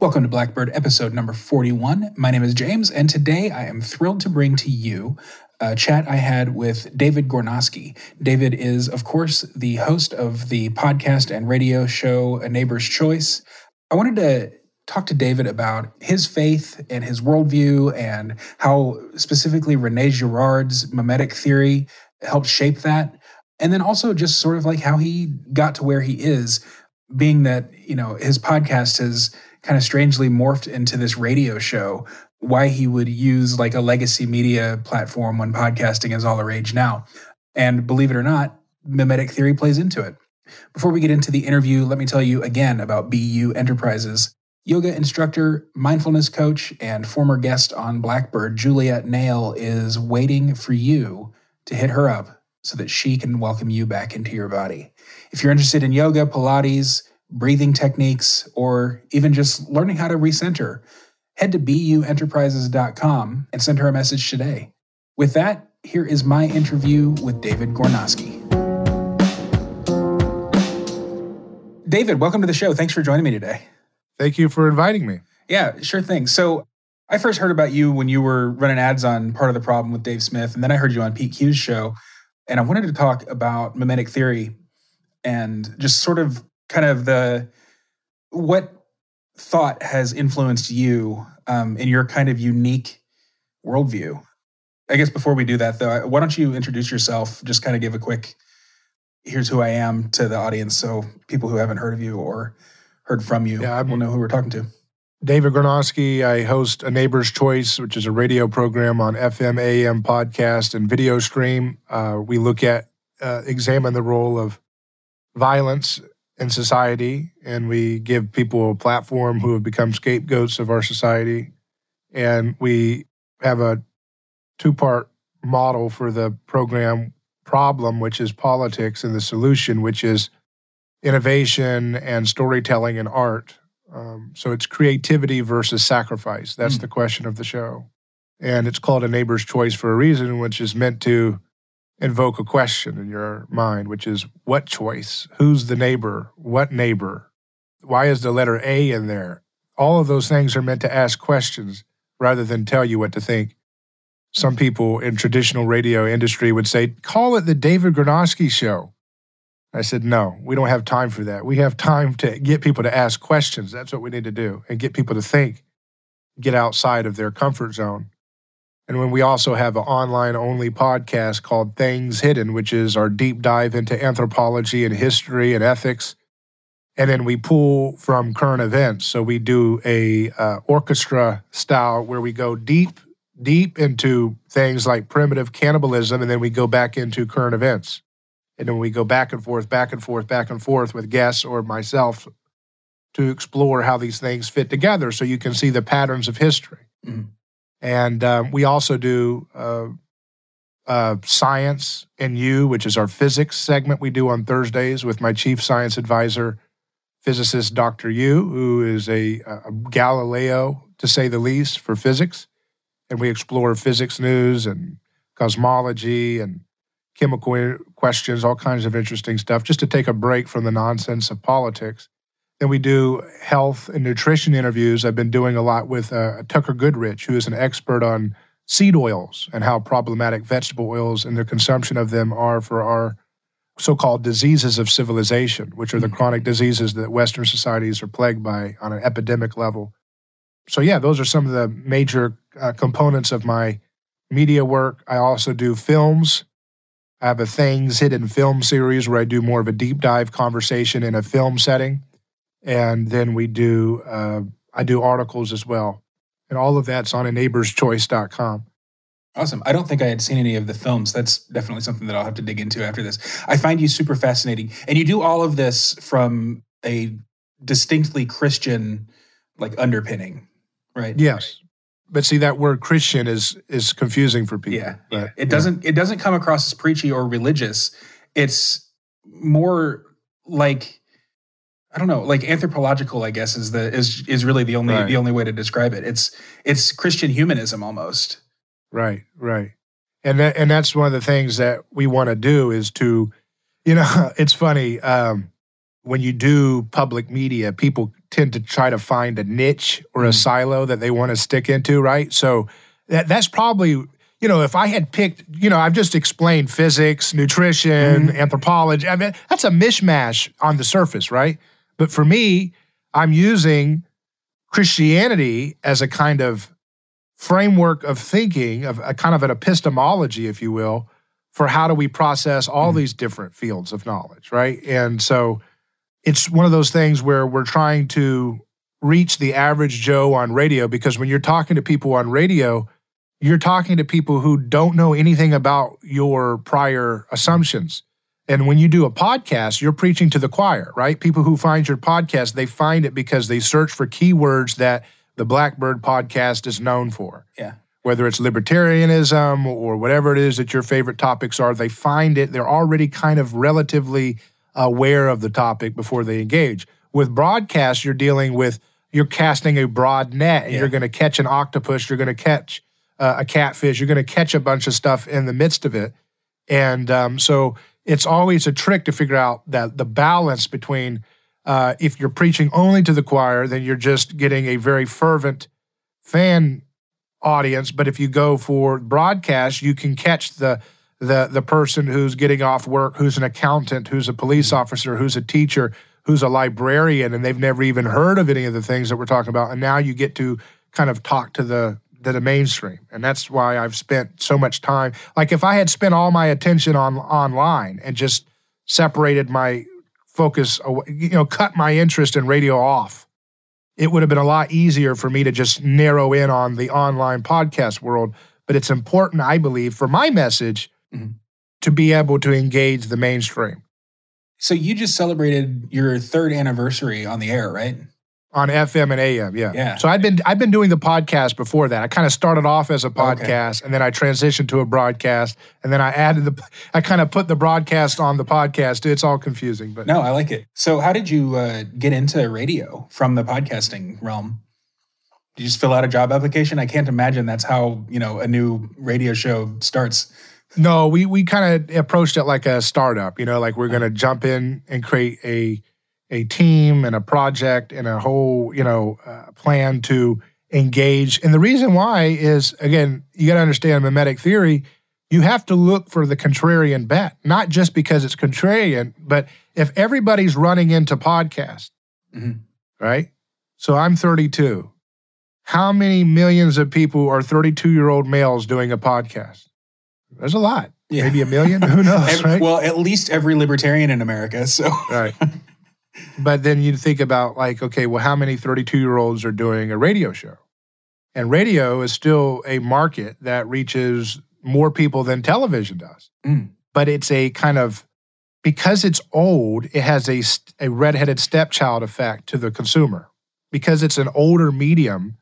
Welcome to Blackbird episode number 41. My name is James, and today I am thrilled to bring to you a chat I had with David Gornoski. David is, of course, the host of the podcast and radio show A Neighbor's Choice. I wanted to talk to David about his faith and his worldview and how specifically Rene Girard's mimetic theory helped shape that. And then also just sort of like how he got to where he is, being that, you know, his podcast has kind of strangely morphed into this radio show why he would use like a legacy media platform when podcasting is all the rage now. And believe it or not mimetic theory plays into it. Before we get into the interview let me tell you again about bu enterprises. Yoga instructor mindfulness coach and former guest on blackbird juliet nail is waiting for you to hit her up so that she can welcome you back into your body. If you're interested in yoga pilates breathing techniques, or even just learning how to recenter, head to buenterprises.com and send her a message today. With that, here is my interview with David Gornoski. David, welcome to the show. Thanks for joining me today. Thank you for inviting me. Yeah, sure thing. So, I first heard about you when you were running ads on Part of the Problem with Dave Smith, and then I heard you on Pete Q's show. And I wanted to talk about mimetic theory and just sort of kind of the what thought has influenced you um, in your kind of unique worldview. I guess before we do that, though, why don't you introduce yourself? Just kind of give a quick "Here's who I am" to the audience, so people who haven't heard of you or heard from you yeah, will know who we're talking to. David Gornoski. I host A Neighbor's Choice, which is a radio program on FM, AM, podcast, and video stream. Uh, we look at, uh, examine the role of violence in society, and we give people a platform who have become scapegoats of our society. And we have a two part model for the program problem, which is politics, and the solution, which is innovation and storytelling and art. Um, so it's creativity versus sacrifice. That's mm. the question of the show. And it's called a neighbor's choice for a reason, which is meant to invoke a question in your mind, which is what choice? Who's the neighbor? What neighbor? Why is the letter A in there? All of those things are meant to ask questions rather than tell you what to think. Some people in traditional radio industry would say, call it the David Gornoski show. I said, no, we don't have time for that. We have time to get people to ask questions. That's what we need to do and get people to think, get outside of their comfort zone. And when we also have an online only podcast called Things Hidden, which is our deep dive into anthropology and history and ethics. And then we pull from current events. So we do a uh, orchestra style where we go deep, deep into things like primitive cannibalism, and then we go back into current events. And then we go back and forth, back and forth, back and forth with guests or myself to explore how these things fit together so you can see the patterns of history. Mm-hmm. And um, we also do uh, uh, Science and You, which is our physics segment we do on Thursdays with my chief science advisor, physicist Dr. Yu, who is a, a Galileo, to say the least, for physics. And we explore physics news and cosmology and chemical questions, all kinds of interesting stuff, just to take a break from the nonsense of politics. Then we do health and nutrition interviews. I've been doing a lot with uh, Tucker Goodrich, who is an expert on seed oils and how problematic vegetable oils and the consumption of them are for our so called diseases of civilization, which are the mm-hmm. chronic diseases that Western societies are plagued by on an epidemic level. So, yeah, those are some of the major uh, components of my media work. I also do films. I have a Things Hidden film series where I do more of a deep dive conversation in a film setting and then we do uh, I do articles as well, and all of that's on a neighborschoice.com. Awesome. I don't think I had seen any of the films. That's definitely something that I'll have to dig into after this. I find you super fascinating, and you do all of this from a distinctly Christian like underpinning, right? Yes. But see that word Christian is is confusing for people. Yeah, but, yeah. it doesn't it doesn't come across as preachy or religious. It's more like I don't know, like anthropological, I guess is the is is really the only Right. the only way to describe it. It's it's Christian humanism almost. Right, right. And that, and that's one of the things that we want to do is to, you know, it's funny um, when you do public media, people tend to try to find a niche or a Mm. silo that they want to stick into, right? So that that's probably, you know, if I had picked, you know, I've just explained physics, nutrition, Mhm. anthropology. I mean, that's a mishmash on the surface, right? But for me, I'm using Christianity as a kind of framework of thinking, of a kind of an epistemology, if you will, for how do we process all Mhm. these different fields of knowledge, right? And so it's one of those things where we're trying to reach the average Joe on radio because when you're talking to people on radio, you're talking to people who don't know anything about your prior assumptions. And when you do a podcast, you're preaching to the choir, right? People who find your podcast, they find it because they search for keywords that the Blackbird podcast is known for. Yeah. Whether it's libertarianism or whatever it is that your favorite topics are, they find it. They're already kind of relatively aware of the topic before they engage. With broadcast, you're dealing with, you're casting a broad net and Yeah. you're going to catch an octopus, you're going to catch uh, a catfish, you're going to catch a bunch of stuff in the midst of it. And um, so it's always a trick to figure out that the balance between uh, if you're preaching only to the choir, then you're just getting a very fervent fan audience. But if you go for broadcast, you can catch the the the person who's getting off work, who's an accountant, who's a police officer, who's a teacher, who's a librarian, and they've never even heard of any of the things that we're talking about. And now you get to kind of talk to the to the mainstream, and that's why I've spent so much time. Like if I had spent all my attention on online and just separated my focus, away, you know, cut my interest in radio off, it would have been a lot easier for me to just narrow in on the online podcast world. But it's important, I believe, for my message Mhm. to be able to engage the mainstream So you just celebrated your third anniversary on the air, right? On FM and AM. Yeah. Yeah. So I've been I've been doing the podcast before that. I kind of started off as a Okay. podcast, and then I transitioned to a broadcast, and then I added the I kind of put the broadcast on the podcast. It's all confusing, but No, I like it. So how did you uh, get into radio from the podcasting realm? Did you just fill out a job application? I can't imagine that's how you know a new radio show starts. No, we we kind of approached it like a startup, you know, like we're going to jump in and create a a team and a project and a whole, you know, uh, plan to engage. And the reason why is again, you got to understand mimetic theory. You have to look for the contrarian bet, not just because it's contrarian, but if everybody's running into podcast, Mhm. right? So I'm 32. How many millions of people are 32 year old males doing a podcast? There's a lot. Yeah. Maybe a million. Who knows, Ev- right? Well, at least every libertarian in America. So right. But then you think about like, okay, well, how many 32 year olds are doing a radio show? And radio is still a market that reaches more people than television does. Mm. But it's a kind of because it's old, it has a a redheaded stepchild effect to the consumer. Because it's an older medium.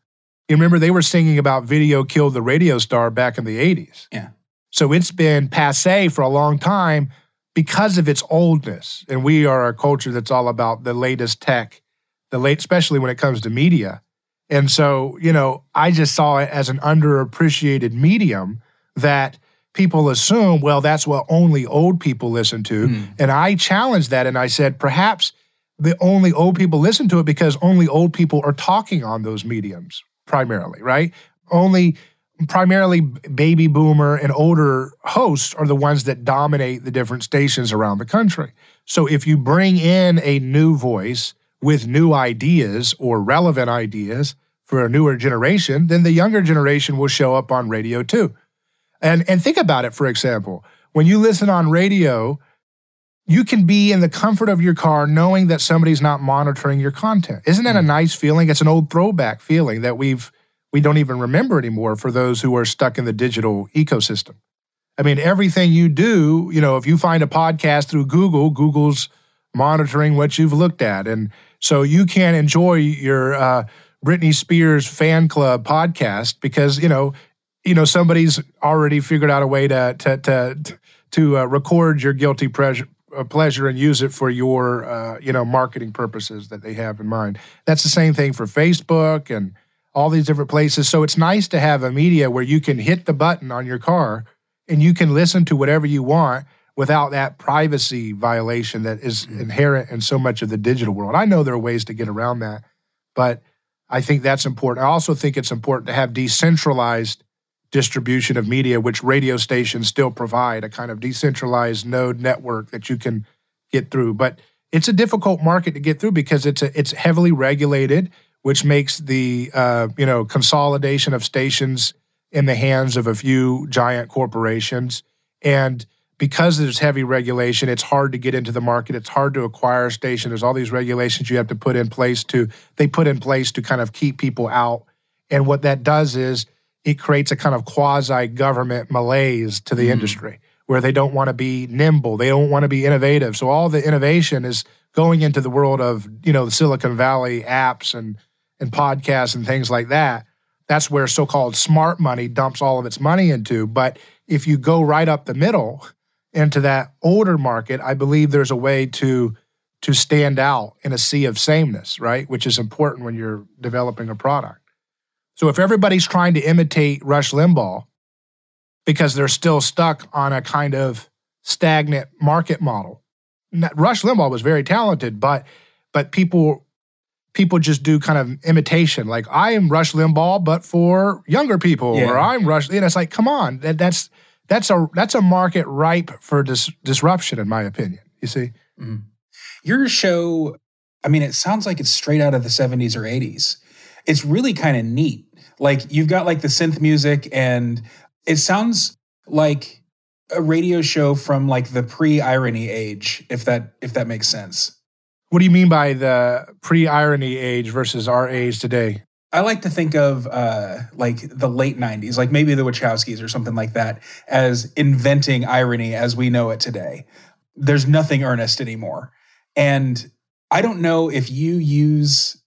You remember they were singing about video killed the radio star back in the 80s. Yeah. So it's been passe for a long time because of its oldness. And we are a culture that's all about the latest tech, the late, especially when it comes to media. And so, you know, I just saw it as an underappreciated medium that people assume, well, that's what only old people listen to. Mm. And I challenged that and I said, perhaps the only old people listen to it because only old people are talking on those mediums primarily, right? Only primarily baby boomer and older hosts are the ones that dominate the different stations around the country. So if you bring in a new voice with new ideas or relevant ideas for a newer generation, then the younger generation will show up on radio too. And and think about it for example, when you listen on radio, you can be in the comfort of your car knowing that somebody's not monitoring your content. Isn't that a mm. nice feeling? It's an old throwback feeling that we've we don't even remember anymore for those who are stuck in the digital ecosystem. I mean, everything you do, you know, if you find a podcast through Google, Google's monitoring what you've looked at. And so you can't enjoy your uh, Britney Spears fan club podcast because, you know, you know, somebody's already figured out a way to to to to uh, record your guilty pleasure uh, pleasure and use it for your uh, you know marketing purposes that they have in mind. That's the same thing for Facebook and all these different places. So it's nice to have a media where you can hit the button on your car and you can listen to whatever you want without that privacy violation that is mm-hmm. inherent in so much of the digital world. I know there are ways to get around that, but I think that's important. I also think it's important to have decentralized distribution of media, which radio stations still provide a kind of decentralized node network that you can get through. But it's a difficult market to get through because it's a, it's heavily regulated, which makes the uh, you know consolidation of stations in the hands of a few giant corporations. And because there's heavy regulation, it's hard to get into the market. It's hard to acquire a station. There's all these regulations you have to put in place to they put in place to kind of keep people out. And what that does is it creates a kind of quasi government malaise to the mm. industry where they don't want to be nimble, they don't want to be innovative. So all the innovation is going into the world of you know the Silicon Valley apps and and podcasts and things like that. That's where so-called smart money dumps all of its money into. But if you go right up the middle into that older market, I believe there's a way to to stand out in a sea of sameness, right? Which is important when you're developing a product. So if everybody's trying to imitate Rush Limbaugh because they're still stuck on a kind of stagnant market model, Rush Limbaugh was very talented, but but people people just do kind of imitation. Like I am Rush Limbaugh, but for younger people, yeah. or I'm Rush. And it's like, come on, that, that's that's a that's a market ripe for dis- disruption, in my opinion. You see, mm-hmm. your show. I mean, it sounds like it's straight out of the '70s or '80s. It's really kind of neat like you've got like the synth music, and it sounds like a radio show from like the pre-irony age, if that if that makes sense. What do you mean by the pre-irony age versus our age today? I like to think of uh, like the late '90s, like maybe the Wachowskis or something like that, as inventing irony as we know it today. There's nothing earnest anymore, and I don't know if you use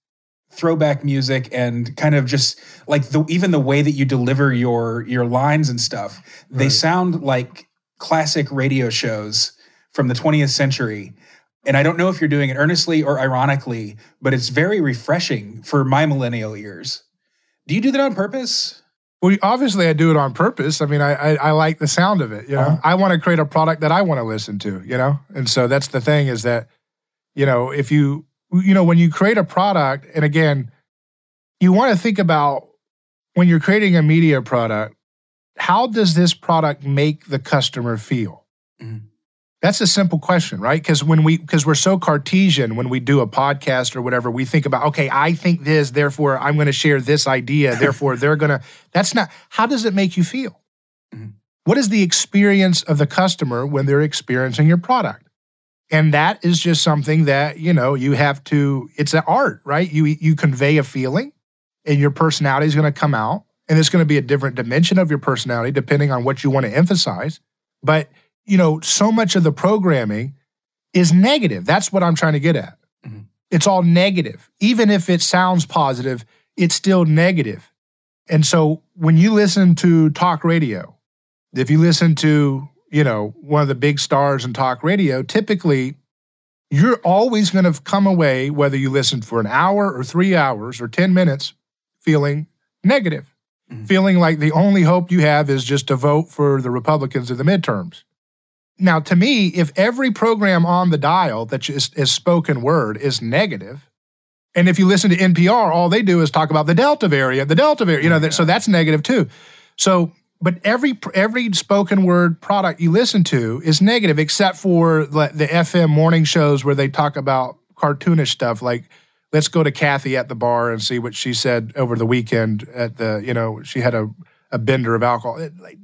throwback music and kind of just like the even the way that you deliver your your lines and stuff they right. sound like classic radio shows from the 20th century and i don't know if you're doing it earnestly or ironically but it's very refreshing for my millennial ears do you do that on purpose well obviously i do it on purpose i mean i i, I like the sound of it you know uh-huh. i want to create a product that i want to listen to you know and so that's the thing is that you know if you you know, when you create a product, and again, you want to think about when you're creating a media product, how does this product make the customer feel? Mm-hmm. That's a simple question, right? Because when we because we're so Cartesian when we do a podcast or whatever, we think about, okay, I think this, therefore I'm going to share this idea, therefore they're going to. That's not. How does it make you feel? Mm-hmm. What is the experience of the customer when they're experiencing your product? and that is just something that you know you have to it's an art right you you convey a feeling and your personality is going to come out and it's going to be a different dimension of your personality depending on what you want to emphasize but you know so much of the programming is negative that's what i'm trying to get at mm-hmm. it's all negative even if it sounds positive it's still negative. and so when you listen to talk radio if you listen to you know, one of the big stars in talk radio, typically you're always going to come away, whether you listen for an hour or three hours or 10 minutes, feeling negative, mm-hmm. feeling like the only hope you have is just to vote for the Republicans in the midterms. Now, to me, if every program on the dial that is, is spoken word is negative, and if you listen to NPR, all they do is talk about the Delta variant, the Delta variant, you know, that, so that's negative too. So but every every spoken word product you listen to is negative, except for the, the FM morning shows where they talk about cartoonish stuff like let's go to Kathy at the bar and see what she said over the weekend at the, you know, she had a, a bender of alcohol. It, like,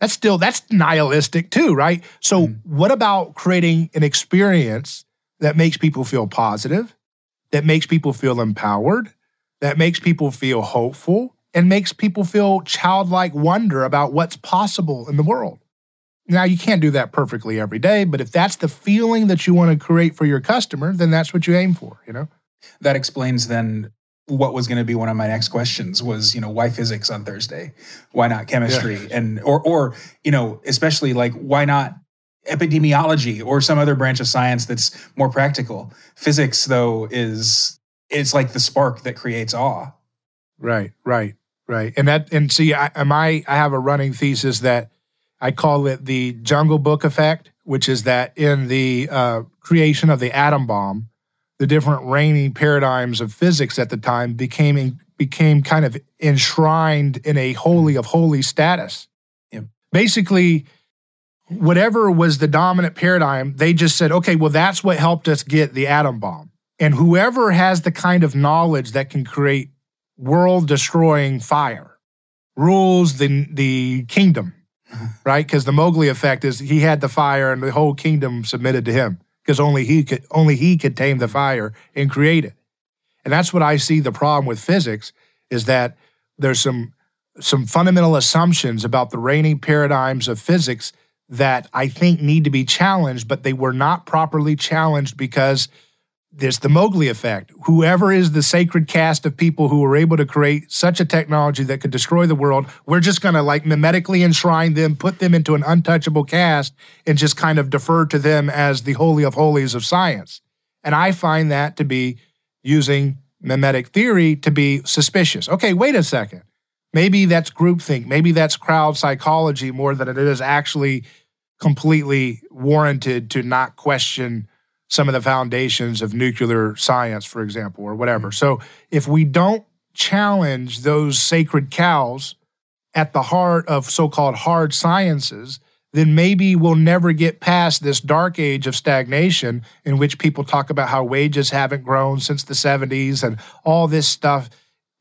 that's still, that's nihilistic too, right? So, mm. what about creating an experience that makes people feel positive, that makes people feel empowered, that makes people feel hopeful, and makes people feel childlike wonder about what's possible in the world. Now, you can't do that perfectly every day, but if that's the feeling that you want to create for your customer, then that's what you aim for, you know? That explains then what was going to be one of my next questions was, you know, why physics on Thursday? Why not chemistry? Yeah. And or or, you know, especially like why not epidemiology or some other branch of science that's more practical. Physics, though, is it's like the spark that creates awe. Right, right, right. And that and see, I, am I I have a running thesis that I call it the Jungle Book effect, which is that in the uh, creation of the atom bomb, the different reigning paradigms of physics at the time became became kind of enshrined in a holy of holy status. Yep. Basically, whatever was the dominant paradigm, they just said, okay, well, that's what helped us get the atom bomb. And whoever has the kind of knowledge that can create world destroying fire rules the, the kingdom, right? Because the Mowgli effect is he had the fire and the whole kingdom submitted to him because only he could only he could tame the fire and create it. And that's what I see the problem with physics is that there's some some fundamental assumptions about the reigning paradigms of physics that I think need to be challenged, but they were not properly challenged because there's the Mowgli effect. Whoever is the sacred cast of people who were able to create such a technology that could destroy the world, we're just going to like mimetically enshrine them, put them into an untouchable cast, and just kind of defer to them as the holy of holies of science. And I find that to be using mimetic theory to be suspicious. Okay, wait a second. Maybe that's groupthink. Maybe that's crowd psychology more than it is actually completely warranted to not question some of the foundations of nuclear science, for example, or whatever. Mm-hmm. So if we don't challenge those sacred cows at the heart of so called hard sciences, then maybe we'll never get past this dark age of stagnation in which people talk about how wages haven't grown since the 70s and all this stuff.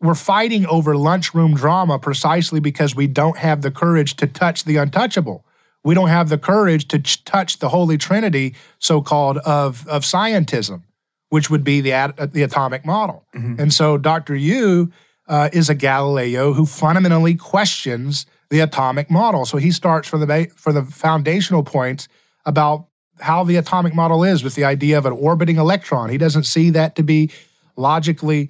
We're fighting over lunchroom drama precisely because we don't have the courage to touch the untouchable. We don't have the courage to ch- touch the Holy Trinity, so called, of, of scientism, which would be the, at- the atomic model. Mm-hmm. And so Dr. Yu uh, is a Galileo who fundamentally questions the atomic model. So he starts for the for the foundational points about how the atomic model is with the idea of an orbiting electron. He doesn't see that to be logically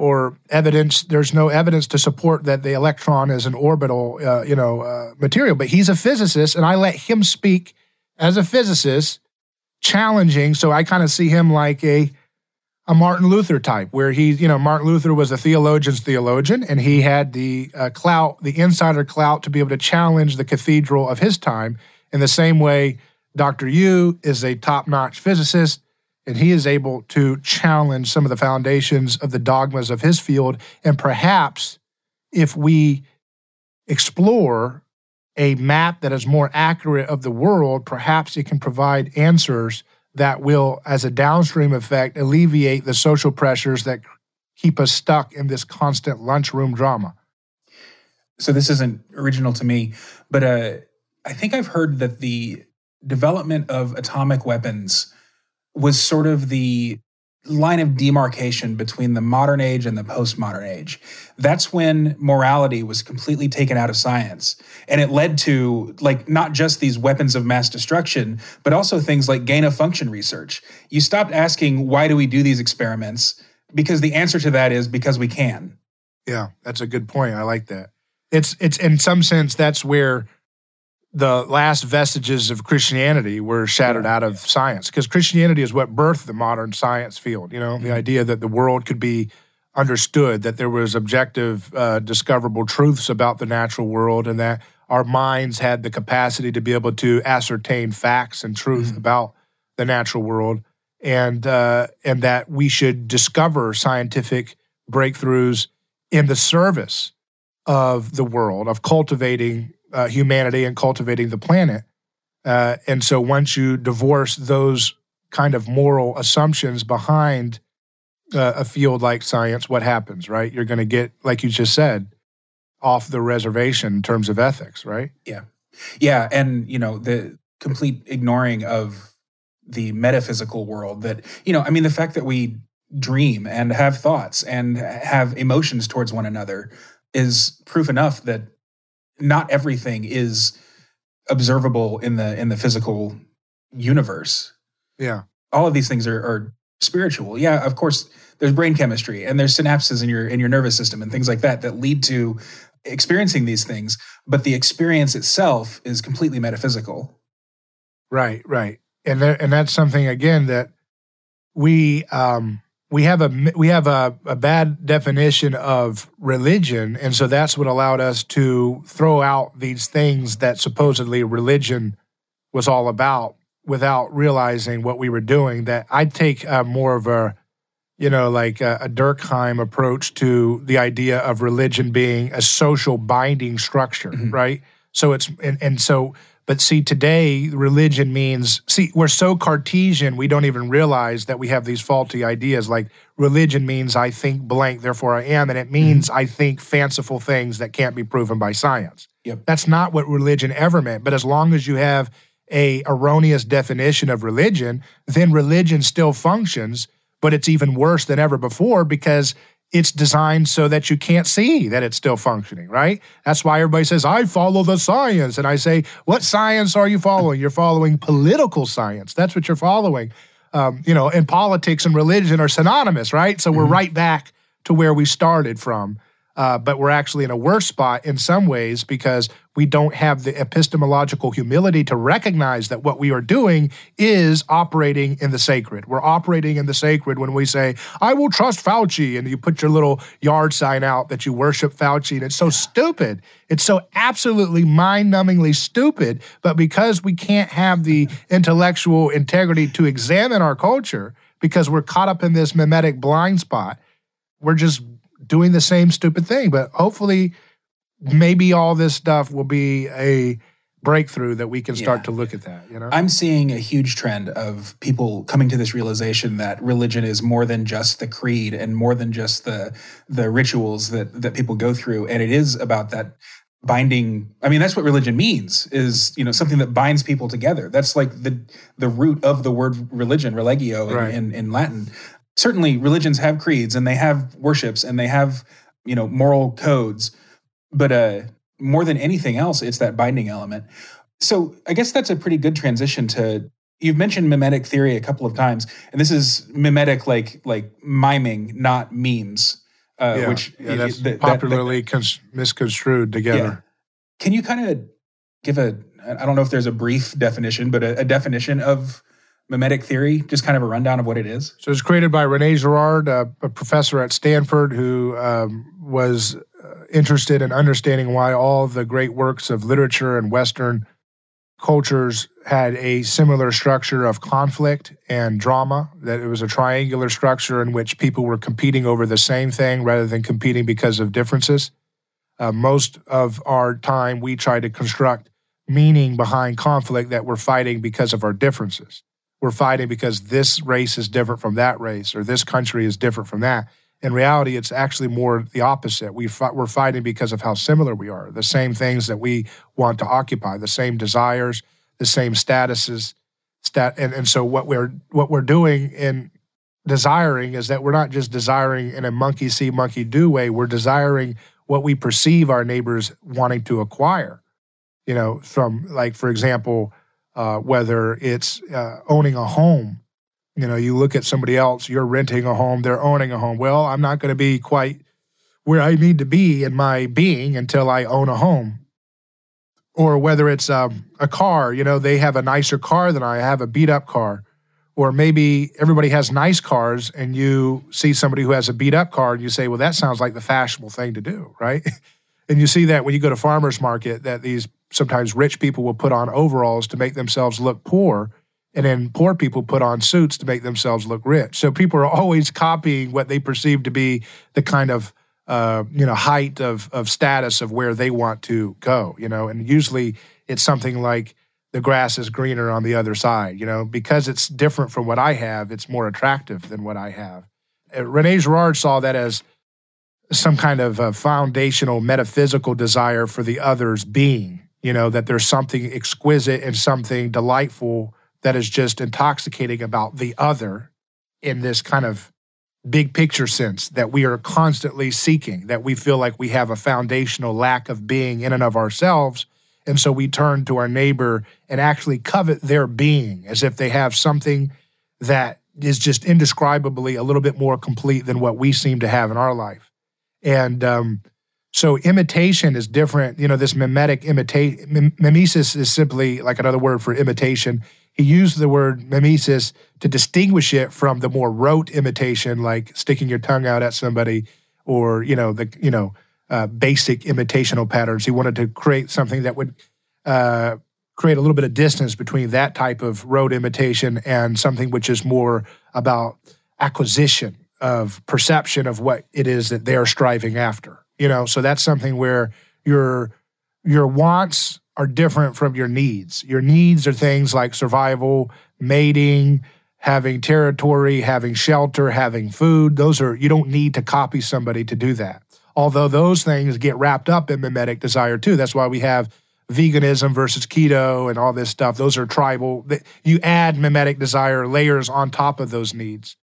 or evidence. There's no evidence to support that the electron is an orbital, uh, you know, uh, material. But he's a physicist, and I let him speak as a physicist, challenging. So I kind of see him like a a Martin Luther type, where he, you know, Martin Luther was a theologian's theologian, and he had the uh, clout, the insider clout, to be able to challenge the cathedral of his time. In the same way, Dr. Yu is a top-notch physicist, and he is able to challenge some of the foundations of the dogmas of his field. And perhaps, if we explore a map that is more accurate of the world, perhaps it can provide answers that will, as a downstream effect, alleviate the social pressures that keep us stuck in this constant lunchroom drama. So this isn't original to me, but uh, I think I've heard that the development of atomic weapons was sort of the line of demarcation between the modern age and the postmodern age. That's when morality was completely taken out of science. And it led to like not just these weapons of mass destruction, but also things like gain of function research. You stopped asking why do we do these experiments because the answer to that is because we can. Yeah, that's a good point. I like that. It's it's in some sense that's where the last vestiges of Christianity were shattered out of science because Christianity is what birthed the modern science field. You know, the mm-hmm. idea that the world could be understood, that there was objective, uh, discoverable truths about the natural world, and that our minds had the capacity to be able to ascertain facts and truth mm-hmm. about the natural world, and uh, and that we should discover scientific breakthroughs in the service of the world, of cultivating uh, humanity and cultivating the planet. Uh, and so once you divorce those kind of moral assumptions behind uh, a field like science, what happens, right? You're going to get, like you just said, off the reservation in terms of ethics, right? Yeah. Yeah. And, you know, the complete ignoring of the metaphysical world that, you know, I mean, the fact that we dream and have thoughts and have emotions towards one another is proof enough that not everything is observable in the in the physical universe. Yeah. All of these things are, are spiritual. Yeah, of course, there's brain chemistry and there's synapses in your in your nervous system and things like that that lead to experiencing these things, but the experience itself is completely metaphysical. Right, right. And there, and that's something again that we um we have a we have a, a bad definition of religion and so that's what allowed us to throw out these things that supposedly religion was all about without realizing what we were doing that i'd take uh, more of a you know like a, a durkheim approach to the idea of religion being a social binding structure mm-hmm. right so it's and, and so but see, today, religion means, see, we're so Cartesian, we don't even realize that we have these faulty ideas. Like religion means I think blank, therefore I am. And it means mm-hmm. I think fanciful things that can't be proven by science. Yep. That's not what religion ever meant. But as long as you have a erroneous definition of religion, then religion still functions, but it's even worse than ever before because it's designed so that you can't see that it's still functioning, right? That's why everybody says, I follow the science. And I say, What science are you following? You're following political science. That's what you're following. Um, you know, and politics and religion are synonymous, right? So mm-hmm. we're right back to where we started from. Uh, but we're actually in a worse spot in some ways because we don't have the epistemological humility to recognize that what we are doing is operating in the sacred. We're operating in the sacred when we say, I will trust Fauci, and you put your little yard sign out that you worship Fauci. And it's so stupid. It's so absolutely mind numbingly stupid. But because we can't have the intellectual integrity to examine our culture, because we're caught up in this mimetic blind spot, we're just doing the same stupid thing. But hopefully, maybe all this stuff will be a breakthrough that we can start yeah. to look at that you know i'm seeing a huge trend of people coming to this realization that religion is more than just the creed and more than just the the rituals that that people go through and it is about that binding i mean that's what religion means is you know something that binds people together that's like the the root of the word religion religio in, right. in, in latin certainly religions have creeds and they have worships and they have you know moral codes but uh more than anything else it's that binding element so i guess that's a pretty good transition to you've mentioned mimetic theory a couple of times and this is mimetic like like miming not memes uh, yeah, which yeah, that's popularly that, misconstrued together yeah. can you kind of give a i don't know if there's a brief definition but a, a definition of mimetic theory? Just kind of a rundown of what it is. So it's created by Rene Girard, a, a professor at Stanford who um, was uh, interested in understanding why all the great works of literature and Western cultures had a similar structure of conflict and drama, that it was a triangular structure in which people were competing over the same thing rather than competing because of differences. Uh, most of our time, we try to construct meaning behind conflict that we're fighting because of our differences we're fighting because this race is different from that race or this country is different from that. In reality, it's actually more the opposite. We we're fighting because of how similar we are, the same things that we want to occupy, the same desires, the same statuses. Stat, and, and so what we're what we're doing in desiring is that we're not just desiring in a monkey see, monkey do way. We're desiring what we perceive our neighbors wanting to acquire. You know, from like for example, uh, whether it's uh, owning a home. You know, you look at somebody else, you're renting a home, they're owning a home. Well, I'm not going to be quite where I need to be in my being until I own a home. Or whether it's um, a car, you know, they have a nicer car than I have a beat up car. Or maybe everybody has nice cars and you see somebody who has a beat up car and you say, well, that sounds like the fashionable thing to do, right? and you see that when you go to farmers market that these sometimes rich people will put on overalls to make themselves look poor and then poor people put on suits to make themselves look rich. So people are always copying what they perceive to be the kind of uh, you know height of of status of where they want to go you know? And usually it's something like the grass is greener on the other side you know? Because it's different from what i have it's more attractive than what i have. Uh, rene girard saw that as some kind of foundational metaphysical desire for the other's being you know, that there's something exquisite and something delightful that is just intoxicating about the other in this kind of big picture sense that we are constantly seeking, that we feel like we have a foundational lack of being in and of ourselves. And so we turn to our neighbor and actually covet their being as if they have something that is just indescribably a little bit more complete than what we seem to have in our life. And um, so imitation is different. You know, this mimetic imitate mimesis is simply like another word for imitation. he used the word mimesis to distinguish it from the more rote imitation, like sticking your tongue out at somebody, or you know the you know uh, basic imitational patterns. He wanted to create something that would uh, create a little bit of distance between that type of rote imitation and something which is more about acquisition of perception of what it is that they're striving after. You know, so that's something where your your wants are different from your needs. Your needs are things like survival, mating, having territory, having shelter, having food. Those are you don't need to copy somebody to do that. Although those things get wrapped up in mimetic desire too. That's why we have veganism versus keto and all this stuff. Those are tribal. You add mimetic desire layers on top of those needs.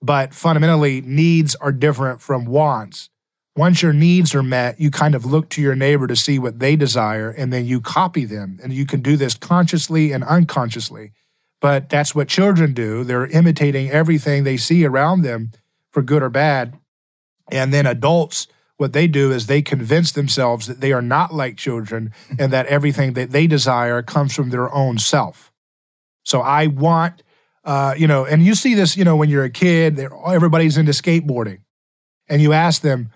But fundamentally, needs are different from wants. Once your needs are met, you kind of look to your neighbor to see what they desire and then you copy them. And you can do this consciously and unconsciously. But that's what children do. They're imitating everything they see around them for good or bad. And then adults, what they do is they convince themselves that they are not like children and that everything that they desire comes from their own self. So I want, uh, you know, and you see this, you know, when you're a kid, everybody's into skateboarding. And you ask them,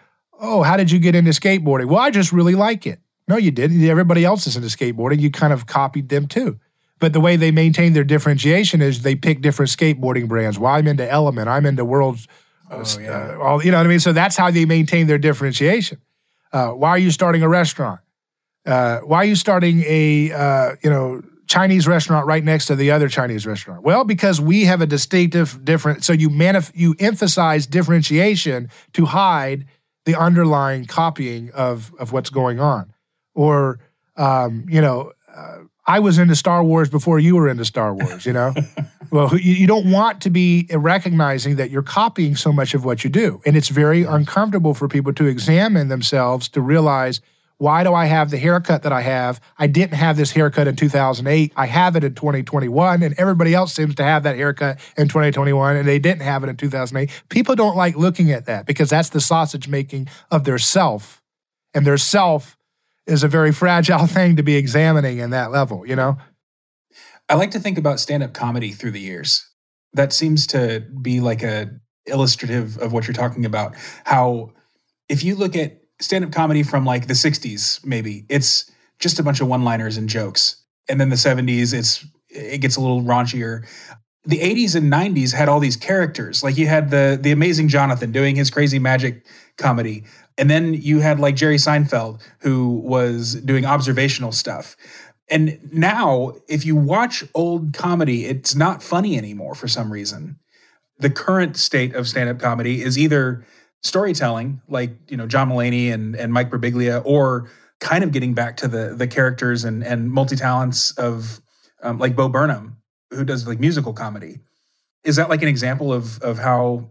oh, how did you get into skateboarding? Well, I just really like it. No, you didn't. Everybody else is into skateboarding. You kind of copied them too. But the way they maintain their differentiation is they pick different skateboarding brands. Well, I'm into Element. I'm into World's. Uh, oh, yeah. uh, all, you know what I mean? So that's how they maintain their differentiation. Uh, why are you starting a restaurant? Uh, why are you starting a uh, you know Chinese restaurant right next to the other Chinese restaurant? Well, because we have a distinctive different. So you manif- you emphasize differentiation to hide the underlying copying of of what's going on, or um, you know. Uh, I was into Star Wars before you were into Star Wars, you know? well, you, you, don't want to be recognizing that you're copying so much of what you do. And it's very uncomfortable for people to examine themselves to realize why do I have the haircut that I have? I didn't have this haircut in 2008. I have it in 2021, and everybody else seems to have that haircut in 2021, and they didn't have it in 2008. People don't like looking at that because that's the sausage making of their self. And their self is a very fragile thing to be examining in that level, you know? I like to think about stand-up comedy through the years. That seems to be like a illustrative of what you're talking about. How if you look at stand-up comedy from like the 60s, maybe, it's just a bunch of one-liners and jokes. And then the 70s, it's it gets a little raunchier. The 80s and 90s had all these characters. Like you had the the amazing Jonathan doing his crazy magic comedy. And then you had like Jerry Seinfeld, who was doing observational stuff. And now, if you watch old comedy, it's not funny anymore for some reason. The current state of stand up comedy is either storytelling, like, you know, John Mulaney and, and Mike Birbiglia, or kind of getting back to the, the characters and, and multi talents of um, like Bo Burnham, who does like musical comedy. Is that like an example of, of how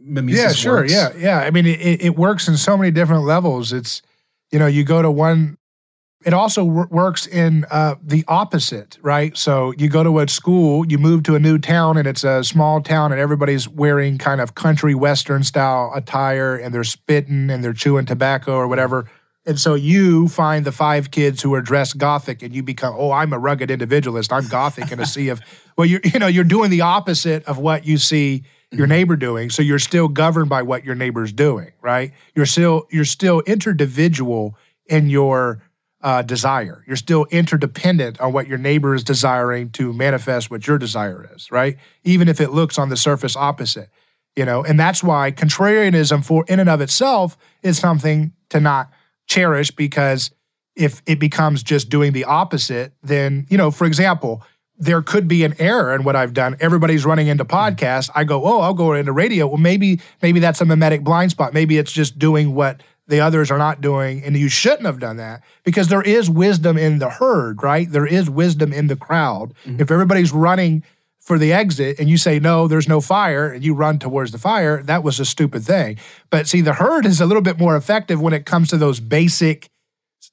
mimesis yeah sure works. yeah yeah i mean it, it works in so many different levels it's you know you go to one it also works in uh, the opposite right? So you go to a school you move to a new town and it's a small town and everybody's wearing kind of country western style attire and they're spitting and they're chewing tobacco or whatever. And so you find the five kids who are dressed gothic and you become oh i'm a rugged individualist. I'm gothic in a sea of well you're you know you're doing the opposite of what you see your mm-hmm. neighbor doing so you're still governed by what your neighbor's doing right? You're still you're still interdivisible in your uh, desire you're still interdependent on what your neighbor is desiring to manifest what your desire is right even if it looks on the surface opposite you know and that's why contrarianism for in and of itself is something to not cherish because if it becomes just doing the opposite then you know for example there could be an error in what I've done. Everybody's running into podcasts. I go, oh, I'll go into radio. Well, maybe maybe that's a mimetic blind spot. Maybe it's just doing what the others are not doing, and you shouldn't have done that because there is wisdom in the herd, right? There is wisdom in the crowd. Mm-hmm. If everybody's running for the exit and you say no, there's no fire, and you run towards the fire, that was a stupid thing. But see, the herd is a little bit more effective when it comes to those basic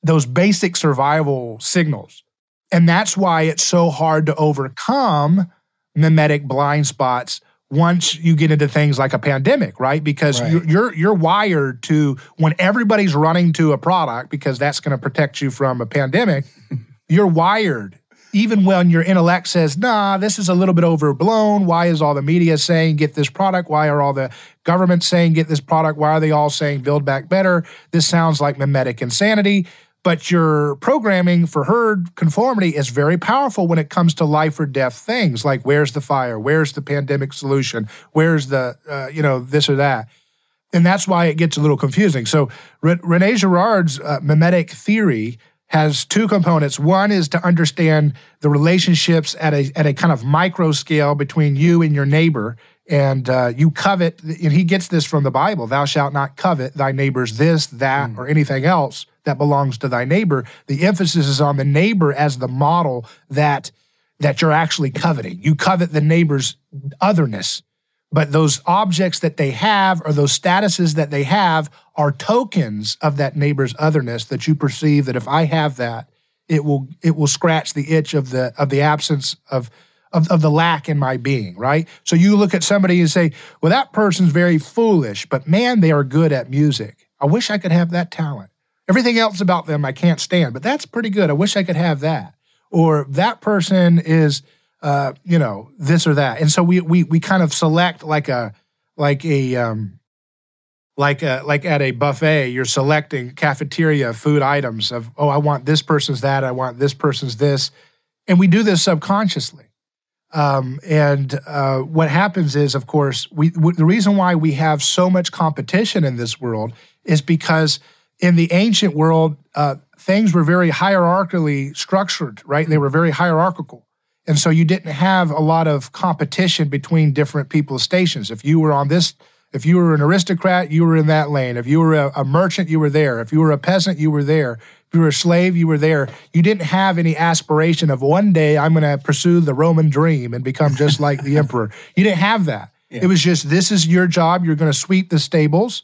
those basic survival signals and that's why it's so hard to overcome mimetic blind spots once you get into things like a pandemic, right? Because right. You're, you're, you're wired to when everybody's running to a product because that's going to protect you from a pandemic. you're wired even when your intellect says, nah, this is a little bit overblown. Why is all the media saying get this product? Why are all the governments saying get this product? Why are they all saying build back better? This sounds like mimetic insanity. But your programming for herd conformity is very powerful when it comes to life or death things like where's the fire? Where's the pandemic solution? Where's the, uh, you know, this or that? And that's why it gets a little confusing. So Re- Rene Girard's uh, mimetic theory has two components. One is to understand the relationships at a at a kind of micro scale between you and your neighbor, and uh, you covet. And he gets this from the Bible: "Thou shalt not covet thy neighbor's this, that, mm. or anything else that belongs to thy neighbor." The emphasis is on the neighbor as the model that that you're actually coveting. You covet the neighbor's otherness but those objects that they have or those statuses that they have are tokens of that neighbor's otherness that you perceive that if I have that, it will it will scratch the itch of the of the absence of of, of the lack in my being, right? So you look at somebody and say, well, that person's very foolish, but man, they are good at music. I wish I could have that talent. Everything else about them I can't stand, but that's pretty good. I wish I could have that. Or that person is uh, you know, this or that. And so we we we kind of select like a like a um like a, like at a buffet, you're selecting cafeteria food items of oh, I want this person's that, I want this person's this, and we do this subconsciously. Um, and uh, what happens is, of course, we the reason why we have so much competition in this world is because in the ancient world, uh, things were very hierarchically structured, right? They were very hierarchical. And so you didn't have a lot of competition between different people's stations. If you were on this, if you were an aristocrat, you were in that lane. If you were a, a merchant, you were there. If you were a peasant, you were there. If you were a slave, you were there. You didn't have any aspiration of one day I'm going to pursue the Roman dream and become just like the emperor. You didn't have that. Yeah. It was just this is your job. You're going to sweep the stables.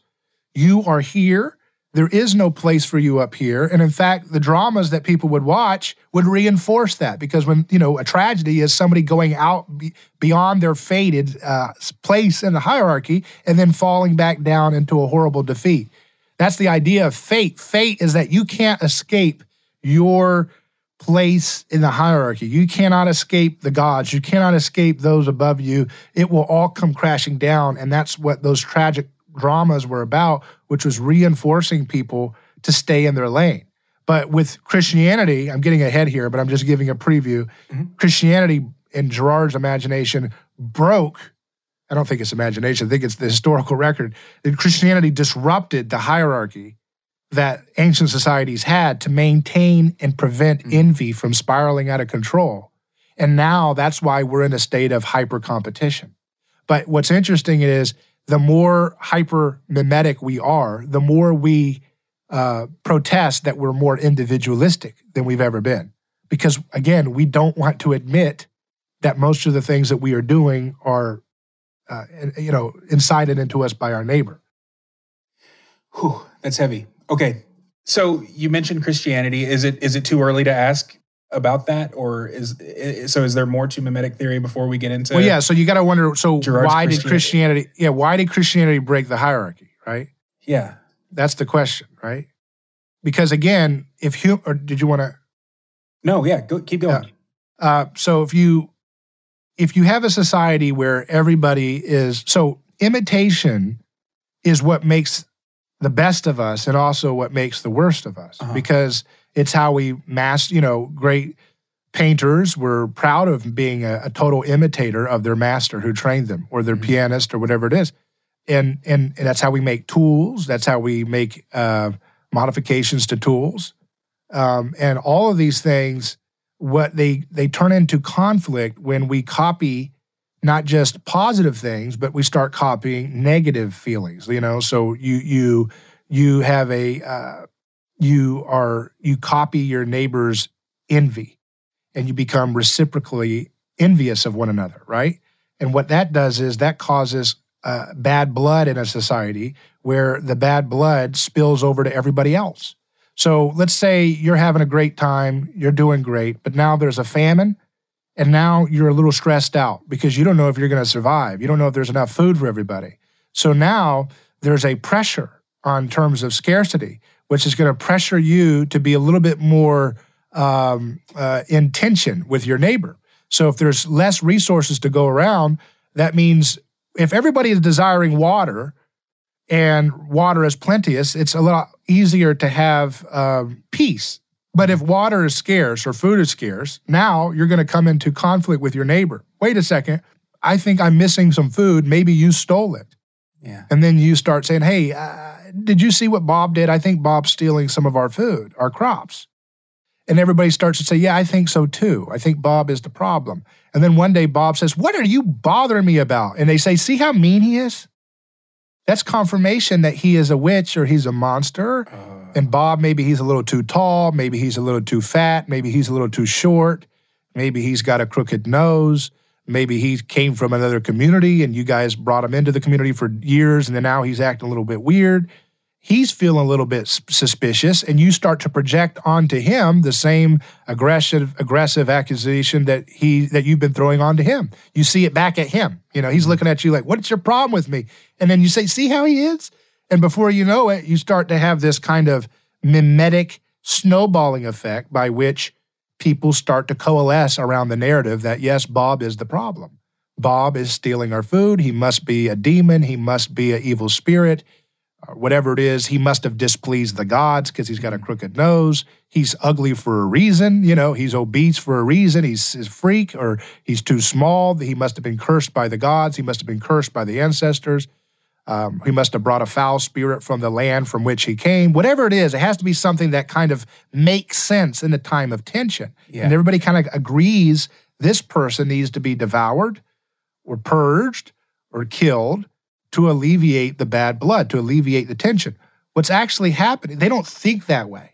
You are here. There is no place for you up here. And in fact, the dramas that people would watch would reinforce that because when, you know, a tragedy is somebody going out be, beyond their fated uh, place in the hierarchy and then falling back down into a horrible defeat. That's the idea of fate. Fate is that you can't escape your place in the hierarchy. You cannot escape the gods. You cannot escape those above you. It will all come crashing down. And that's what those tragic dramas were about, which was reinforcing people to stay in their lane. But with Christianity, I'm getting ahead here, but I'm just giving a preview. Mm-hmm. Christianity, in Girard's imagination, broke. I don't think it's imagination. I think it's the historical record. That Christianity disrupted the hierarchy that ancient societies had to maintain and prevent mm-hmm. envy from spiraling out of control. And now that's why we're in a state of hyper competition. But what's interesting is the more hyper mimetic we are, the more we uh, protest that we're more individualistic than we've ever been. Because again, we don't want to admit that most of the things that we are doing are, uh, you know, incited into us by our neighbor. Whew, that's heavy. Okay, so you mentioned Christianity. Is it is it too early to ask about that, or is so? Is there more to mimetic theory before we get into? Well, yeah. So you got to wonder. So Girard's why Christianity. did Christianity? Yeah, why did Christianity break the hierarchy? Right. Yeah, that's the question, right? Because again, if you or did you want to? No, yeah, go keep going. Uh, so if you if you have a society where everybody is so imitation is what makes the best of us and also what makes the worst of us uh-huh. because it's how we mass, you know, great painters were proud of being a, a, total imitator of their master who trained them or their mm-hmm. pianist or whatever it is. And, and, and that's how we make tools. That's how we make uh, modifications to tools. Um, and all of these things, what they, they turn into conflict when we copy not just positive things, but we start copying negative feelings, you know? So you, you, you have a, uh, you are you copy your neighbor's envy and you become reciprocally envious of one another right and what that does is that causes uh, bad blood in a society where the bad blood spills over to everybody else so let's say you're having a great time you're doing great but now there's a famine and now you're a little stressed out because you don't know if you're going to survive you don't know if there's enough food for everybody so now there's a pressure on terms of scarcity which is going to pressure you to be a little bit more um, uh, in tension with your neighbor. So if there's less resources to go around, that means if everybody is desiring water and water is plenteous, it's a lot easier to have um, peace. But if water is scarce or food is scarce, now you're going to come into conflict with your neighbor. Wait a second. I think I'm missing some food. Maybe you stole it. Yeah. And then you start saying, hey, uh, did you see what Bob did? I think Bob's stealing some of our food, our crops. And everybody starts to say, yeah, I think so too. I think Bob is the problem. And then one day Bob says, what are you bothering me about? And they say, see how mean he is? That's confirmation that he is a witch or he's a monster. Uh, and Bob, maybe he's a little too tall. Maybe he's a little too fat. Maybe he's a little too short. Maybe he's got a crooked nose. Maybe he came from another community and you guys brought him into the community for years and then now he's acting a little bit weird. He's feeling a little bit suspicious and you start to project onto him the same aggressive aggressive accusation that he that you've been throwing onto him. You see it back at him. You know, he's mm-hmm. looking at you like, "What's your problem with me?" And then you say, "See how he is?" And before you know it, you start to have this kind of mimetic snowballing effect by which people start to coalesce around the narrative that yes, Bob is the problem. Bob is stealing our food. He must be a demon. He must be an evil spirit. Uh, whatever it is, he must have displeased the gods because he's got a crooked nose. He's ugly for a reason. You know, he's obese for a reason. He's a freak or he's too small. He must have been cursed by the gods. He must have been cursed by the ancestors. Um, he must have brought a foul spirit from the land from which he came. Whatever it is, it has to be something that kind of makes sense in a time of tension. Yeah. And everybody kind of agrees this person needs to be devoured or purged or killed to alleviate the bad blood, to alleviate the tension. What's actually happening, they don't think that way.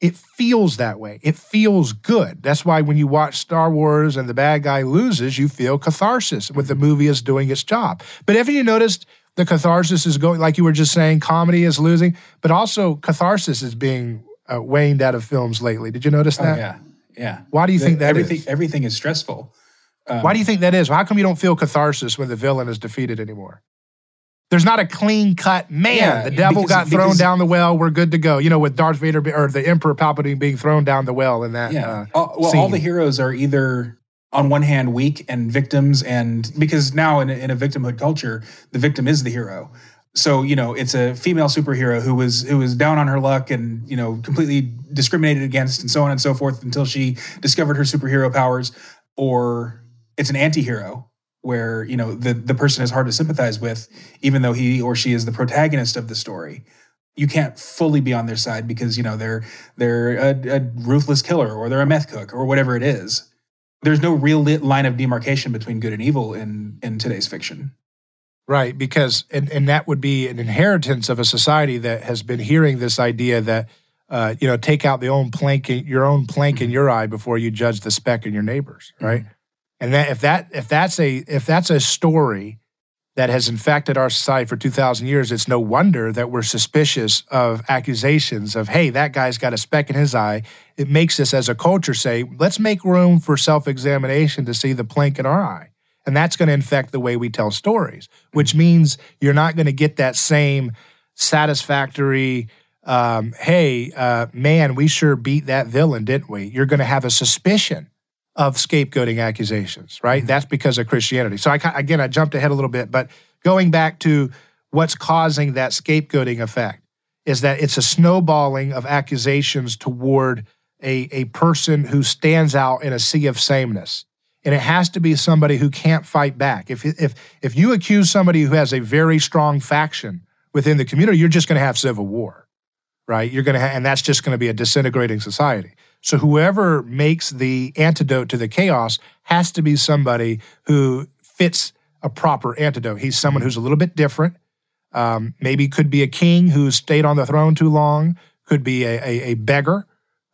It feels that way. It feels good. That's why when you watch Star Wars and the bad guy loses, you feel catharsis with the movie is doing its job. But haven't you noticed the catharsis is going, like you were just saying, comedy is losing, but also catharsis is being uh, waned out of films lately. Did you notice oh, that? Oh, yeah, yeah. Why do you the, think that everything, is? Everything is stressful. Um, Why do you think that is? How come you don't feel catharsis when the villain is defeated anymore? There's not a clean cut man. Yeah, the devil because, got thrown down the well. We're good to go. You know, with Darth Vader or the Emperor Palpatine being thrown down the well in that. Yeah. Uh, all, well, scene. all the heroes are either on one hand weak and victims and because now in a, in a victimhood culture the victim is the hero. So you know it's a female superhero who was who was down on her luck and you know completely discriminated against and so on and so forth until she discovered her superhero powers. Or it's an anti-hero where you know the the person is hard to sympathize with even though he or she is the protagonist of the story. You can't fully be on their side because you know they're they're a, a ruthless killer or they're a meth cook or whatever it is there's no real line of demarcation between good and evil in in today's fiction. Right, because and and that would be an inheritance of a society that has been hearing this idea that uh, you know take out the own plank in, your own plank mm-hmm. in your eye before you judge the speck in your neighbor's, right? Mm-hmm. And that if that if that's a if that's a story that has infected our society for 2,000 years, it's no wonder that we're suspicious of accusations of, hey, that guy's got a speck in his eye. It makes us as a culture say, let's make room for self examination to see the plank in our eye. And that's going to infect the way we tell stories, which means you're not going to get that same satisfactory, um, hey, uh, man, we sure beat that villain, didn't we? You're going to have a suspicion of scapegoating accusations, right? Mm-hmm. That's because of Christianity. So I again I jumped ahead a little bit, but going back to what's causing that scapegoating effect is that it's a snowballing of accusations toward a, a person who stands out in a sea of sameness. And it has to be somebody who can't fight back. If, if, if you accuse somebody who has a very strong faction within the community, you're just going to have civil war, right? You're going to, ha- and that's just going to be a disintegrating society. So whoever makes the antidote to the chaos has to be somebody who fits a proper antidote. He's someone who's a little bit different. Um, maybe could be a king who stayed on the throne too long. Could be a, a, a beggar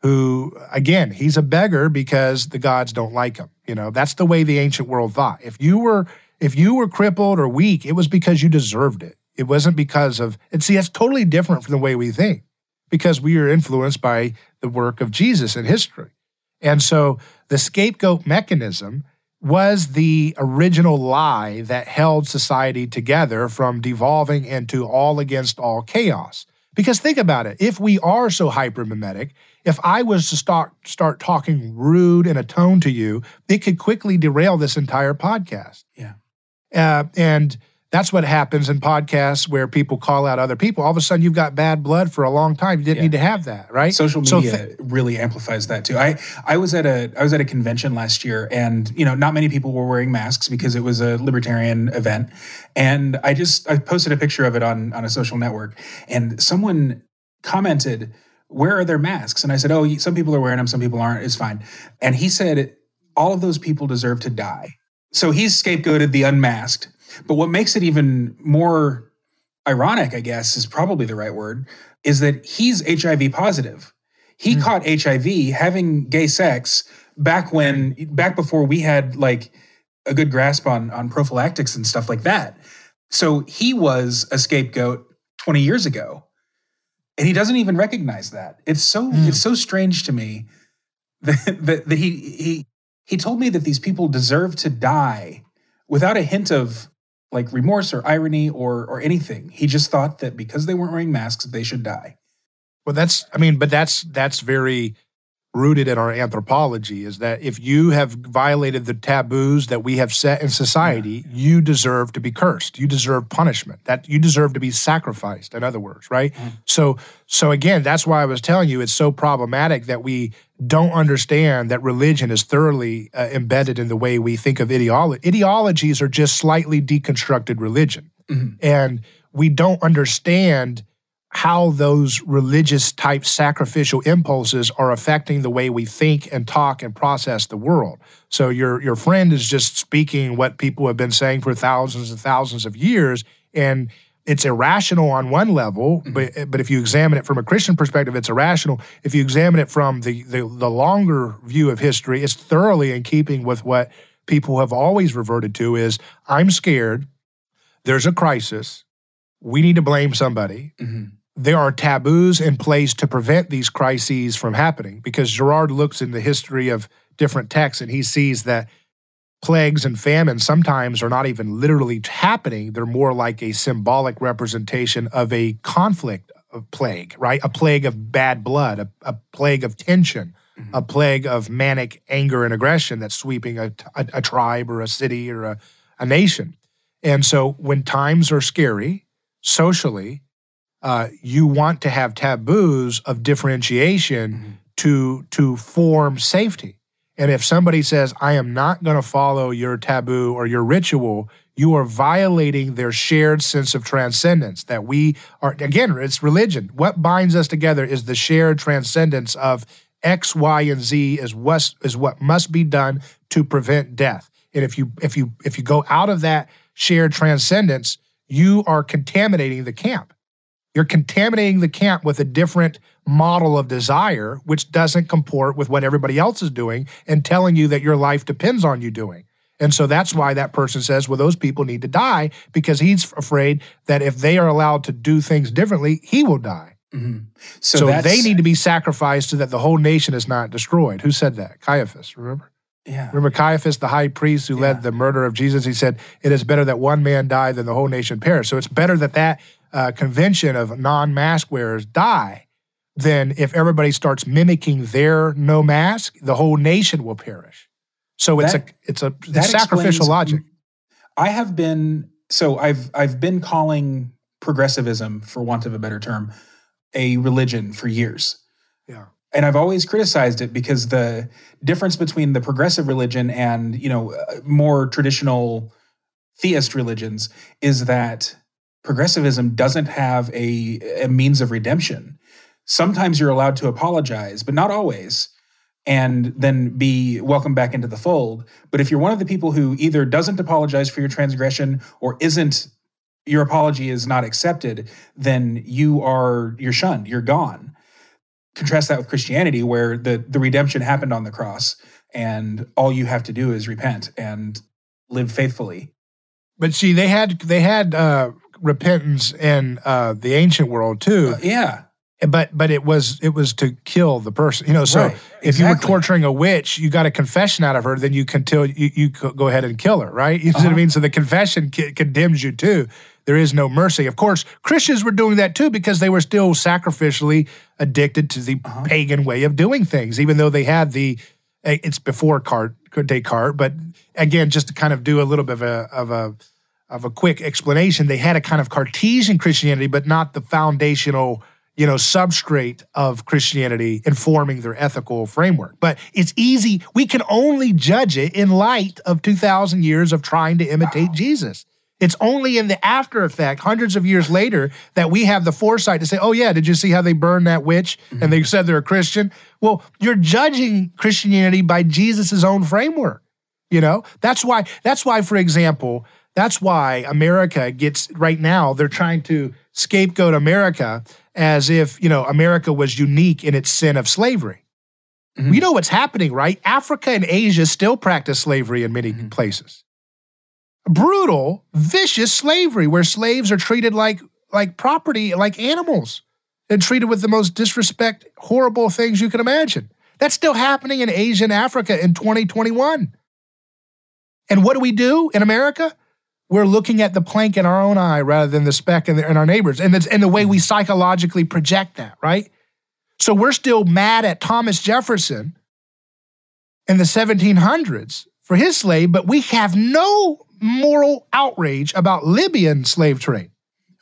who, again, he's a beggar because the gods don't like him. You know, that's the way the ancient world thought. If you were if you were crippled or weak, it was because you deserved it. It wasn't because of. And see, that's totally different from the way we think because we are influenced by the work of Jesus in history. And so the scapegoat mechanism was the original lie that held society together from devolving into all against all chaos. Because think about it. If we are so hypermimetic, if I was to start start talking rude in a tone to you, it could quickly derail this entire podcast. Yeah. Uh, and that's what happens in podcasts where people call out other people. All of a sudden, you've got bad blood for a long time. You didn't Yeah. need to have that, right? Social So media really amplifies that too. I I was at a I was at a convention last year, and you know, not many people were wearing masks because it was a libertarian event. And I just I posted a picture of it on on a social network, and someone commented, "Where are their masks?" And I said, "Oh, some people are wearing them, some people aren't. It's fine." And he said, "All of those people deserve to die." So he's scapegoated the unmasked. But what makes it even more ironic, I guess, is probably the right word, is that he's HIV positive. He Hmm. caught HIV having gay sex back when back before we had like a good grasp on on prophylactics and stuff like that. So he was a scapegoat 20 years ago. And he doesn't even recognize that. It's so Hmm. it's so strange to me that, that, that he he he told me that these people deserve to die without a hint of like remorse or irony or or anything. He just thought that because they weren't wearing masks, they should die. Well, that's I mean, but that's that's very rooted in our anthropology is that if you have violated the taboos that we have set in society, you deserve to be cursed. You deserve punishment. That you deserve to be sacrificed, in other words, right? Mm. So so again, that's why I was telling you it's so problematic that we don't understand that religion is thoroughly uh, embedded in the way we think of ideology. Ideologies are just slightly deconstructed religion. Mhm. And we don't understand how those religious type sacrificial impulses are affecting the way we think and talk and process the world. So your your friend is just speaking what people have been saying for thousands and thousands of years and it's irrational on one level, but but if you examine it from a Christian perspective, it's irrational. If you examine it from the, the the longer view of history, it's thoroughly in keeping with what people have always reverted to is I'm scared, there's a crisis, we need to blame somebody, Mhm. There are taboos in place to prevent these crises from happening because Girard looks in the history of different texts and he sees that plagues and famines sometimes are not even literally happening. They're more like a symbolic representation of a conflict of plague right? A plague of bad blood a, a plague of tension mm-hmm. a plague of manic anger and aggression that's sweeping a, a, a tribe or a city or a nation. And so when times are scary socially uh, you want to have taboos of differentiation Mhm. to to form safety. And if somebody says, "I am not going to follow your taboo or your ritual," you are violating their shared sense of transcendence. That we are again, it's religion. What binds us together is the shared transcendence of X, Y, and Z is what is what must be done to prevent death. And if you if you if you go out of that shared transcendence, you are contaminating the camp. You're contaminating the camp with a different model of desire, which doesn't comport with what everybody else is doing and telling you that your life depends on you doing. And so that's why that person says, well, those people need to die because he's afraid that if they are allowed to do things differently, he will die. Mhm. So, So, they need to be sacrificed so that the whole nation is not destroyed. Who said that? Caiaphas, remember? Yeah. Remember Caiaphas, the high priest who Yeah. led the murder of Jesus? He said, It is better that one man die than the whole nation perish. So it's better that that uh, convention of non mask wearers die then if everybody starts mimicking their no mask, the whole nation will perish. So it's That- a it's a that sacrificial explains- logic. I have been so I've I've been calling progressivism, for want of a better term, a religion for years. Yeah. And I've always criticized it because the difference between the progressive religion and, you know, uh, more traditional theist religions is that progressivism doesn't have a, a means of redemption. Sometimes you're allowed to apologize, but not always, and then be welcomed back into the fold. But if you're one of the people who either doesn't apologize for your transgression or isn't your apology is not accepted, then you are you're shunned, you're gone. Contrast that with Christianity, where the the redemption happened on the cross, and all you have to do is repent and live faithfully. But see, they had they had uh, repentance in uh, the ancient world too. Uh, yeah, but but it was it was to kill the person you know so Right, if you were torturing a witch you got a confession out of her then you can tell you, you go ahead and kill her right? You know what i Uh-huh. mean? So the confession c- condemns you too. There is no mercy. Of course christians were doing that too because they were still sacrificially addicted to the Uh-huh. pagan way of doing things even though they had the eh, it's before Cart, Descartes, but again, just to kind of do a little bit of a of a of a quick explanation, they had a kind of Cartesian Christianity, but not the foundational, you know, substrate of Christianity informing their ethical framework. But it's easy; we can only judge it in light of two thousand years of trying to imitate Jesus. It's only in the after effect, hundreds of years later, that we have the foresight to say, oh, yeah, did you see how they burned that witch and they mm-hmm. said they're a Christian? Well, you're judging Christianity by Jesus' own framework. You know, that's why, that's why, for example, that's why America gets right now, they're trying to scapegoat America as if, you know, America was unique in its sin of slavery. Mhm. You know what's happening, right? Africa and Asia still practice slavery in many Mhm. places brutal, vicious slavery where slaves are treated like like property, like animals, and treated with the most disrespect, horrible things you can imagine. That's still happening in Asia and Africa in 2021. And what do we do in America? We're looking at the plank in our own eye rather than the speck in, the, in our neighbors. And and the way we psychologically project that, right? So we're still mad at Thomas Jefferson in the 1700s for his slave, but we have no moral outrage about Libyan slave trade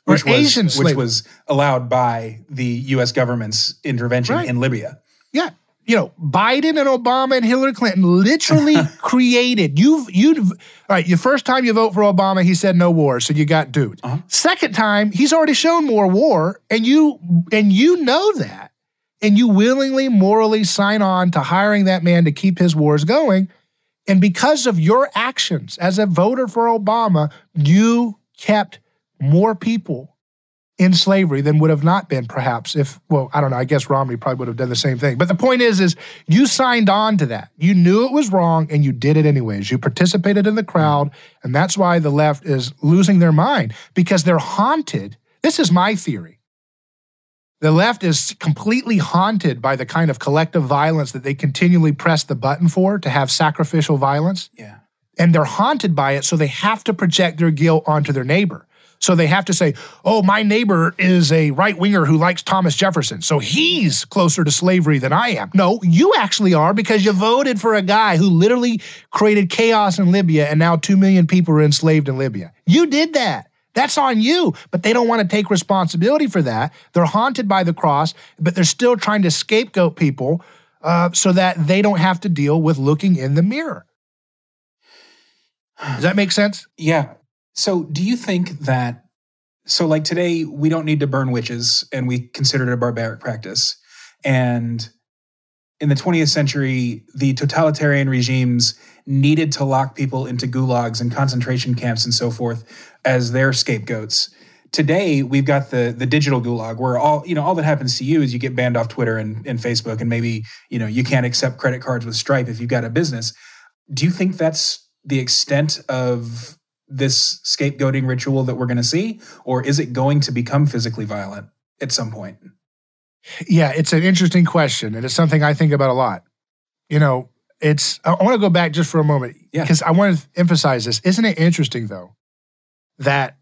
or which was, Asian which was allowed by the U.S. government's intervention Right. in Libya. yeah, you know, Biden and Obama and Hillary Clinton literally created. You've you've all right. The first time you vote for Obama, he said no war, so you got duped. Uh-huh. Second time, he's already shown more war, and you and you know that, and you willingly, morally sign on to hiring that man to keep his wars going. And because of your actions as a voter for Obama, you kept more people in slavery than would have not been perhaps if well i don't know i guess romney probably would have done the same thing. But the point is is you signed on to that. You knew it was wrong and you did it anyways. You participated in the crowd and that's why the left is losing their mind because they're haunted. This is my theory. The left is completely haunted by the kind of collective violence that they continually press the button for to have sacrificial violence. Yeah. and they're haunted by it so they have to project their guilt onto their neighbor so they have to say oh my neighbor is a right winger who likes thomas jefferson so he's closer to slavery than i am no you actually are because you voted for a guy who literally created chaos in libya and now 2 million people are enslaved in libya you did that that's on you, but they don't want to take responsibility for that. They're haunted by the cross, but they're still trying to scapegoat people uh, so that they don't have to deal with looking in the mirror. Does that make sense? Yeah. So, do you think that, so like today, we don't need to burn witches and we consider it a barbaric practice. And in the 20th century, the totalitarian regimes needed to lock people into gulags and concentration camps and so forth as their scapegoats. Today, we've got the the digital gulag where all you know all that happens to you is you get banned off Twitter and, and Facebook, and maybe you know you can't accept credit cards with Stripe if you've got a business. Do you think that's the extent of this scapegoating ritual that we're going to see, or is it going to become physically violent at some point? Yeah, it's an interesting question, and it's something I think about a lot. You know, it's, I want to go back just for a moment Yeah. because I want to emphasize this. Isn't it interesting, though, that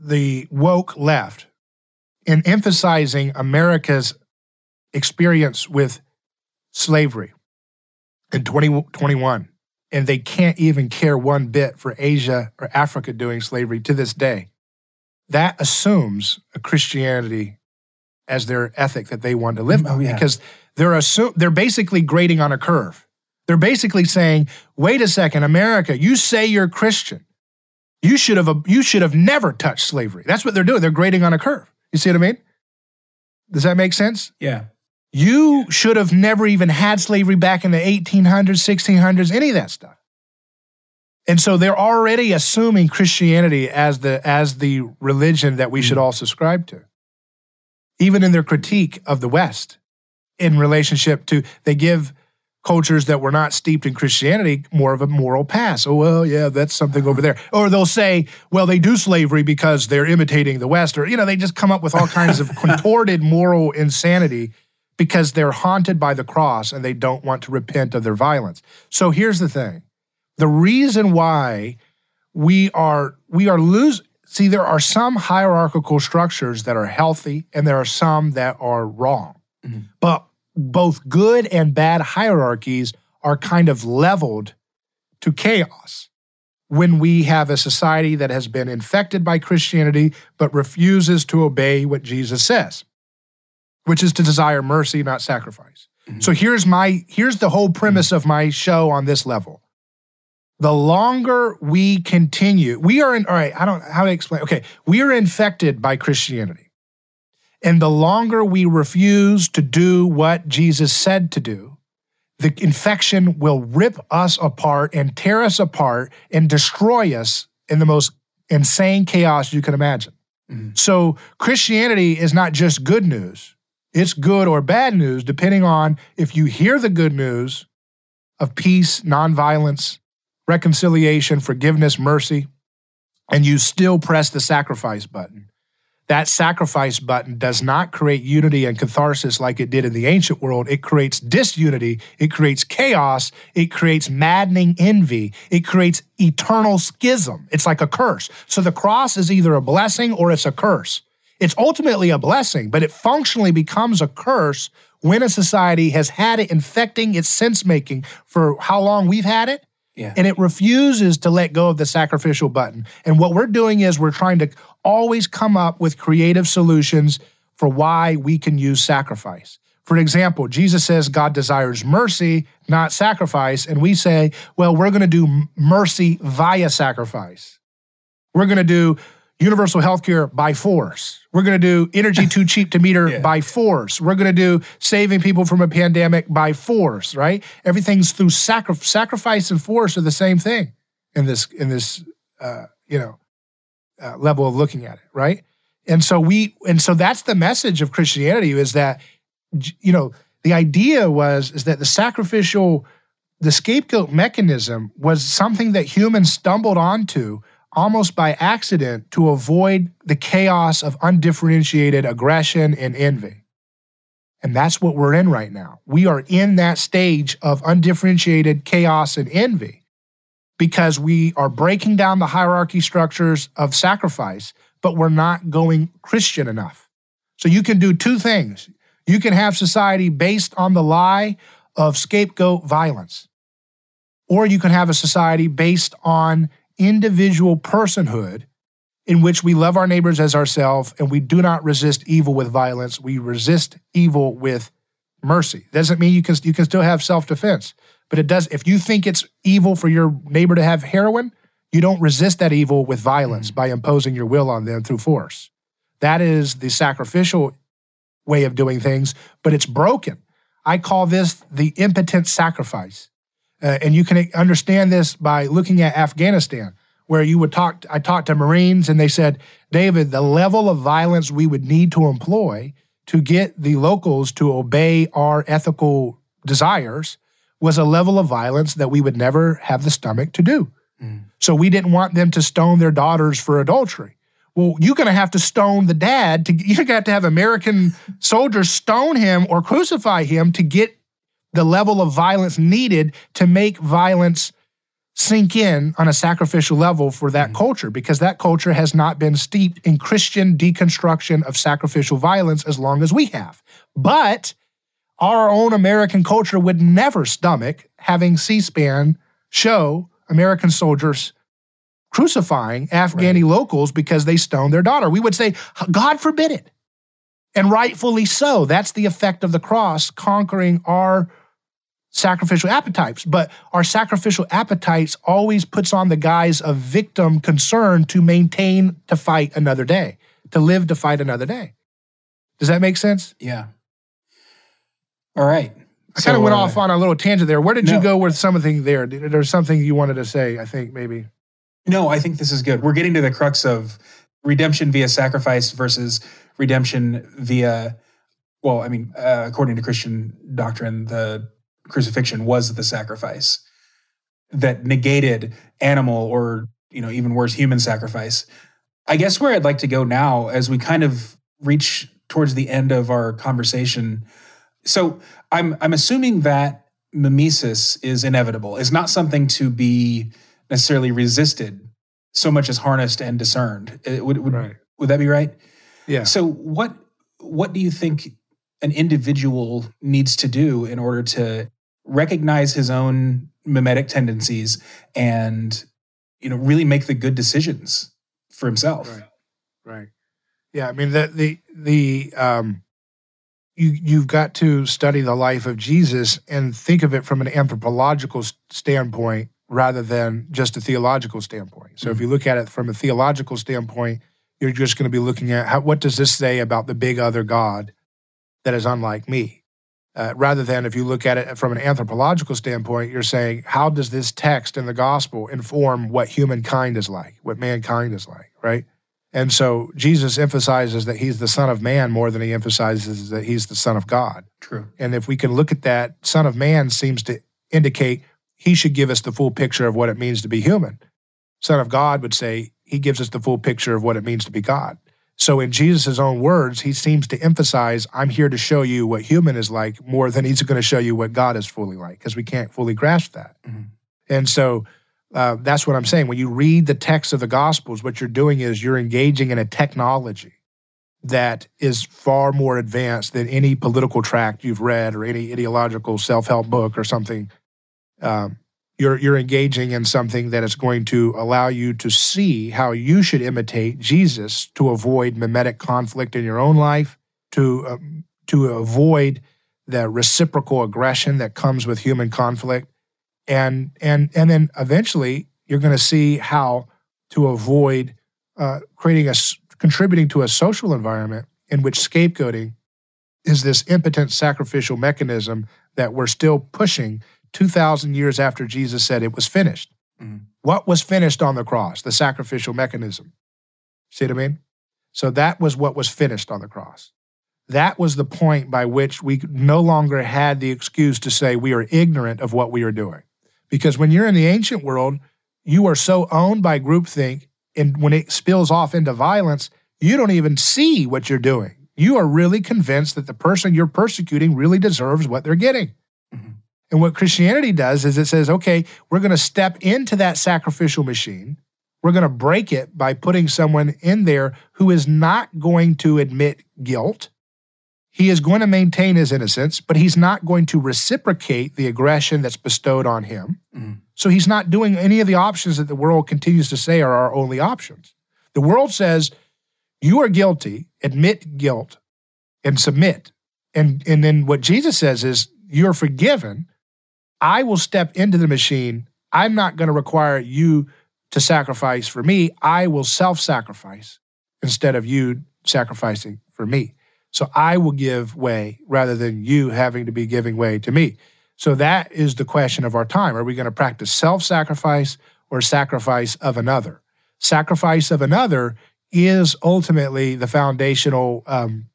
the woke left, in emphasizing America's experience with slavery in 2021, and they can't even care one bit for Asia or Africa doing slavery to this day, that assumes a Christianity as their ethic that they want to live oh, by Oh, yeah. because they're assume they're basically grading on a curve. They're basically saying, "Wait a second, America, you say you're Christian. You should have you should have never touched slavery." That's what they're doing. They're grading on a curve. You see what I mean? Does that make sense? Yeah. You should have never even had slavery back in the 1800s, 1600s, any of that stuff. And so they're already assuming Christianity as the as the religion that we should Mm. all subscribe to. Even in their critique of the West in relationship to they give cultures that were not steeped in Christianity more of a moral pass. Oh, well, yeah, that's something over there. Or they'll say, well, they do slavery because they're imitating the West. Or, you know, they just come up with all kinds of contorted moral insanity because they're haunted by the cross and they don't want to repent of their violence. So here's the thing the reason why we are we are lose see there are some hierarchical structures that are healthy and there are some that are wrong mm-hmm. but both good and bad hierarchies are kind of leveled to chaos when we have a society that has been infected by Christianity but refuses to obey what Jesus says, which is to desire mercy, not sacrifice. Mm-hmm. So here's my here's the whole premise of my show on this level. The longer we continue, we are in all right, I don't how to explain. Okay, we are infected by Christianity. And the longer we refuse to do what Jesus said to do, the infection will rip us apart and tear us apart and destroy us in the most insane chaos you can imagine. Mm-hmm. So, Christianity is not just good news, it's good or bad news, depending on if you hear the good news of peace, nonviolence, reconciliation, forgiveness, mercy, and you still press the sacrifice button that sacrifice button does not create unity and catharsis like it did in the ancient world. It creates disunity, it creates chaos, it creates maddening envy, it creates eternal schism. It's like a curse. So the cross is either a blessing or it's a curse. It's ultimately a blessing, but it functionally becomes a curse when a society has had it infecting its sense making for how long we've had it. Yeah. And it refuses to let go of the sacrificial button. And what we're doing is we're trying to always come up with creative solutions for why we can use sacrifice. For example, Jesus says God desires mercy, not sacrifice. And we say, well, we're going to do mercy via sacrifice. We're going to do universal health care by force. We're going to do energy too cheap to meter yeah. by force. We're going to do saving people from a pandemic by force, right? Everything's through sacri- sacrifice and force are the same thing in this in this uh, you know uh, level of looking at it, right? And so we, and so that's the message of Christianity is that, you know, the idea was is that the sacrificial, the scapegoat mechanism was something that humans stumbled onto almost by accident to avoid the chaos of undifferentiated aggression and envy. And that's what we're in right now. We are in that stage of undifferentiated chaos and envy because we are breaking down the hierarchy structures of sacrifice, but we're not going Christian enough. So you can do two things. You can have society based on the lie of scapegoat violence, or you can have a society based on individual personhood in which we love our neighbors as ourselves and we do not resist evil with violence. We resist evil with mercy. Doesn't mean you can you can still have self-defense. But it does, if you think it's evil for your neighbor to have heroin, you don't resist that evil with violence mm. by imposing your will on them through force. That is the sacrificial way of doing things, but it's broken. I call this the impotent sacrifice. Uh, and you can understand this by looking at Afghanistan, where you would talk. I talked to Marines and they said, David, the level of violence we would need to employ to get the locals to obey our ethical desires was a level of violence that we would never have the stomach to do. Mm. So we didn't want them to stone their daughters for adultery. Well, you're going to have to stone the dad to you're going to have to have American soldiers stone him or crucify him to get the level of violence needed to make violence sink in on a sacrificial level for that mm culture because that culture has not been steeped in Christian deconstruction of sacrificial violence as long as we have. But our own American culture would never stomach having C SPAN show American soldiers crucifying Afghani right. locals because they stoned their daughter. We would say, God forbid it. And rightfully so. That's the effect of the cross conquering our sacrificial appetites. But our sacrificial appetites always puts on the guise of victim concern to maintain to fight another day, to live to fight another day. Does that make sense? Yeah. All right. I so, kind of went uh, off on a little tangent there. Where did no. you go with something there? There's something you wanted to say, I think, maybe. No, I think this is good. We're getting to the crux of redemption via sacrifice versus redemption via, well, I mean, uh, according to Christian doctrine, the crucifixion was the sacrifice that negated animal or you know even worse human sacrifice. I guess where i'd like to go now as we kind of reach towards the end of our conversation so i'm i'm assuming that mimesis is inevitable. It's not something to be necessarily resisted so much as harnessed and discerned. Uh, would, would, right. would that be right? Yeah. So what what do you think an individual needs to do in order to recognize his own mimetic tendencies and you know really make the good decisions for himself. Right. Right. Yeah i mean the the the um you you've got to study the life of jesus and think of it from an anthropological standpoint rather than just a theological standpoint. So mm-hmm. if you look at it from a theological standpoint you're just going to be looking at how, what does this say about the big other god that is unlike me uh, rather than if you look at it from an anthropological standpoint, you're saying, how does this text in the gospel inform what humankind is like, what mankind is like, right? And so Jesus emphasizes that he's the Son of Man more than he emphasizes that he's the Son of God. True. And if we can look at that, Son of Man seems to indicate he should give us the full picture of what it means to be human. Son of God would say he gives us the full picture of what it means to be God. So, in Jesus' own words, he seems to emphasize, I'm here to show you what human is like more than he's going to show you what God is fully like, because we can't fully grasp that. Mm-hmm. And so, uh, that's what I'm saying. When you read the text of the Gospels, what you're doing is you're engaging in a technology that is far more advanced than any political tract you've read or any ideological self help book or something. Um, you're you're engaging in something that is going to allow you to see how you should imitate Jesus to avoid mimetic conflict in your own life, to um, to avoid the reciprocal aggression that comes with human conflict, and and and then eventually you're going to see how to avoid uh, creating a contributing to a social environment in which scapegoating is this impotent sacrificial mechanism that we're still pushing 2,000 years after Jesus said it was finished. Mm-hmm. What was finished on the cross? The sacrificial mechanism. See what I mean? So that was what was finished on the cross. That was the point by which we no longer had the excuse to say we are ignorant of what we are doing. Because when you're in the ancient world, you are so owned by groupthink, and when it spills off into violence, you don't even see what you're doing. You are really convinced that the person you're persecuting really deserves what they're getting. And what Christianity does is it says, okay, we're going to step into that sacrificial machine. We're going to break it by putting someone in there who is not going to admit guilt. He is going to maintain his innocence, but he's not going to reciprocate the aggression that's bestowed on him. Mm. So he's not doing any of the options that the world continues to say are our only options. The world says, you are guilty, admit guilt, and submit. And, and then what Jesus says is, you're forgiven, I will step into the machine. I'm not going to require you to sacrifice for me. I will self sacrifice instead of you sacrificing for me. So I will give way rather than you having to be giving way to me. So that is the question of our time. Are we going to practice self sacrifice or sacrifice of another? Sacrifice of another is ultimately the foundational um,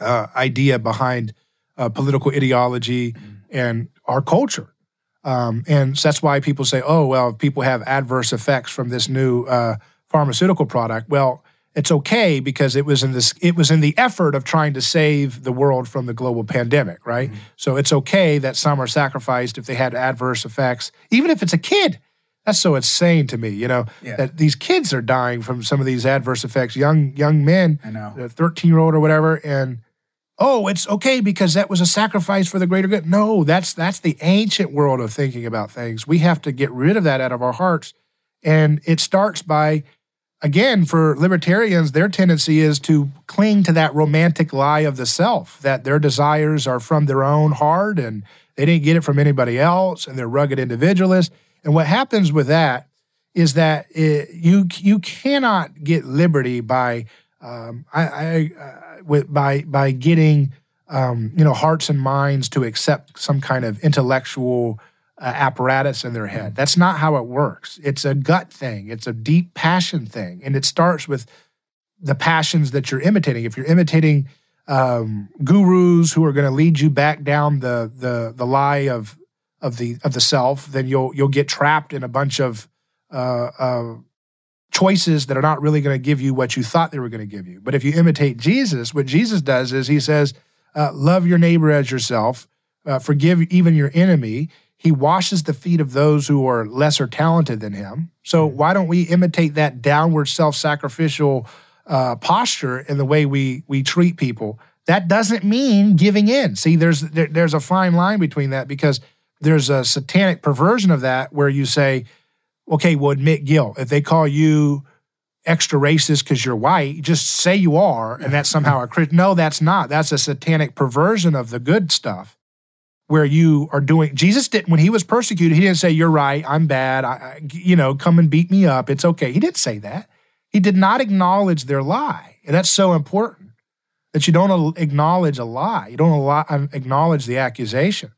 uh, idea behind uh, political ideology and our culture. Um, and so that's why people say, oh, well, people have adverse effects from this new uh, pharmaceutical product. Well, it's okay because it was in this it was in the effort of trying to save the world from the global pandemic, right? Mm-hmm. So it's okay that some are sacrificed if they had adverse effects, even if it's a kid. That's so insane to me, you know, yeah. that these kids are dying from some of these adverse effects, young young men, I know, 13 year old or whatever, and oh, it's okay because that was a sacrifice for the greater good. No, that's that's the ancient world of thinking about things. We have to get rid of that out of our hearts. And it starts by again, for libertarians, their tendency is to cling to that romantic lie of the self, that their desires are from their own heart and they didn't get it from anybody else, and they're rugged individualists. And what happens with that is that it, you you cannot get liberty by um, I, I with by by getting um, you know hearts and minds to accept some kind of intellectual uh, apparatus in their head. That's not how it works. It's a gut thing. It's a deep passion thing, and it starts with the passions that you're imitating. If you're imitating um, gurus who are going to lead you back down the the the lie of of the of the self, then you'll you'll get trapped in a bunch of uh, uh, choices that are not really going to give you what you thought they were going to give you. But if you imitate Jesus, what Jesus does is he says, uh, "Love your neighbor as yourself, uh, forgive even your enemy." He washes the feet of those who are lesser talented than him. So why don't we imitate that downward self-sacrificial uh, posture in the way we we treat people? That doesn't mean giving in. See, there's there, there's a fine line between that because there's a satanic perversion of that where you say, okay, well, admit guilt. If they call you extra racist because you're white, just say you are, and that's somehow a Christian. No, that's not. That's a satanic perversion of the good stuff where you are doing. Jesus didn't, when he was persecuted, he didn't say, You're right, I'm bad, I, you know, come and beat me up. It's okay. He didn't say that. He did not acknowledge their lie. And that's so important that you don't acknowledge a lie, you don't acknowledge the accusation.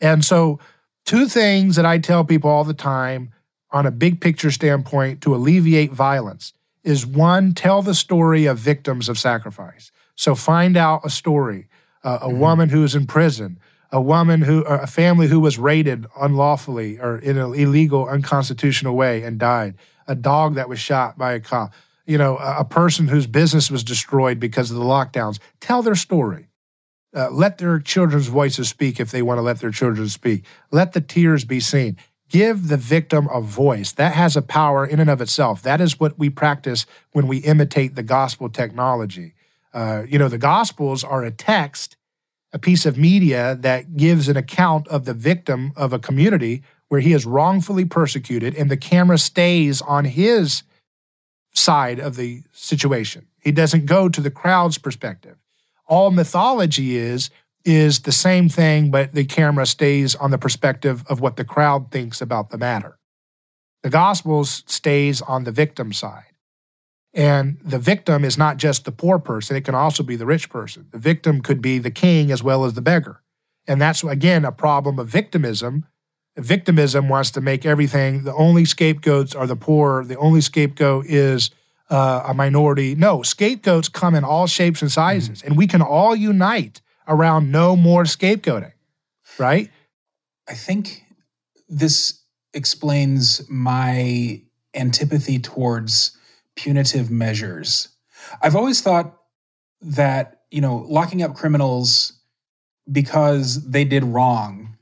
And so, two things that I tell people all the time on a big picture standpoint to alleviate violence is one, tell the story of victims of sacrifice. So, find out a story uh, a mm-hmm. woman who is in prison, a woman who, a family who was raided unlawfully or in an illegal, unconstitutional way and died, a dog that was shot by a cop, you know, a, a person whose business was destroyed because of the lockdowns. Tell their story. Uh, let their children's voices speak if they want to let their children speak. Let the tears be seen. Give the victim a voice. That has a power in and of itself. That is what we practice when we imitate the gospel technology. Uh, you know, the gospels are a text, a piece of media that gives an account of the victim of a community where he is wrongfully persecuted, and the camera stays on his side of the situation. He doesn't go to the crowd's perspective all mythology is is the same thing, but the camera stays on the perspective of what the crowd thinks about the matter. The Gospels stays on the victim side. And the victim is not just the poor person, it can also be the rich person. The victim could be the king as well as the beggar. And that's, again, a problem of victimism. Victimism wants to make everything the only scapegoats are the poor, the only scapegoat is uh, a minority. No, scapegoats come in all shapes and sizes, mm and we can all unite around no more scapegoating, right? I think this explains my antipathy towards punitive measures. I've always thought that, you know, locking up criminals because they did wrong.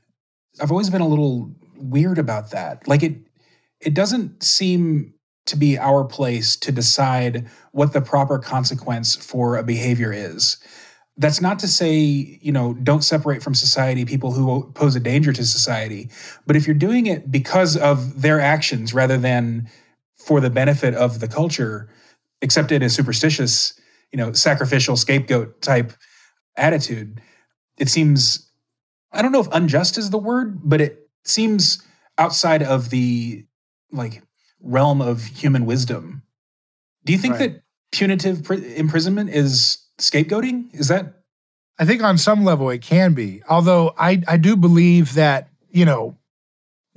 I've always been a little weird about that. Like it it doesn't seem to be our place to decide what the proper consequence for a behavior is. That's not to say, you know, don't separate from society people who pose a danger to society. But if you're doing it because of their actions rather than for the benefit of the culture, except in a superstitious, you know, sacrificial scapegoat type attitude, it seems, I don't know if unjust is the word, but it seems outside of the like realm of human wisdom. Do you think right. that punitive pr- imprisonment is scapegoating? Is that? I think on some level it can be. Although I, I do believe that, you know,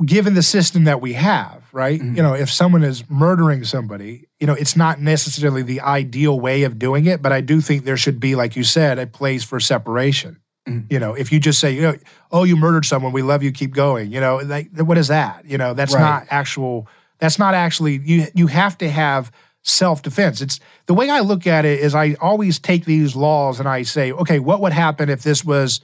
given the system that we have, right? Mm-hmm. You know, if someone is murdering somebody, you know, it's not necessarily the ideal way of doing it, but I do think there should be, like you said, a place for separation. Mm-hmm. You know, if you just say, you know, oh, you murdered someone, we love you, keep going. You know, like what is that? You know, that's right. not actual that's not actually you you have to have self-defense. It's the way I look at it is I always take these laws and I say, okay, what would happen if this was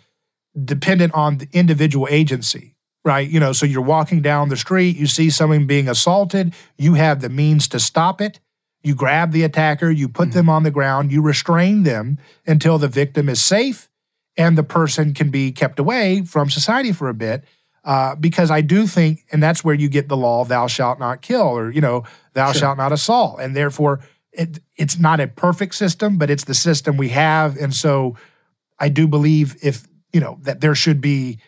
dependent on the individual agency? Right? You know, so you're walking down the street, you see someone being assaulted, you have the means to stop it. You grab the attacker, you put mm-hmm. them on the ground, you restrain them until the victim is safe and the person can be kept away from society for a bit uh, because I do think, and that's where you get the law, thou shalt not kill, or, you know, thou sure. shalt not assault. And therefore, it, it's not a perfect system, but it's the system we have. And so I do believe if, you know, that there should be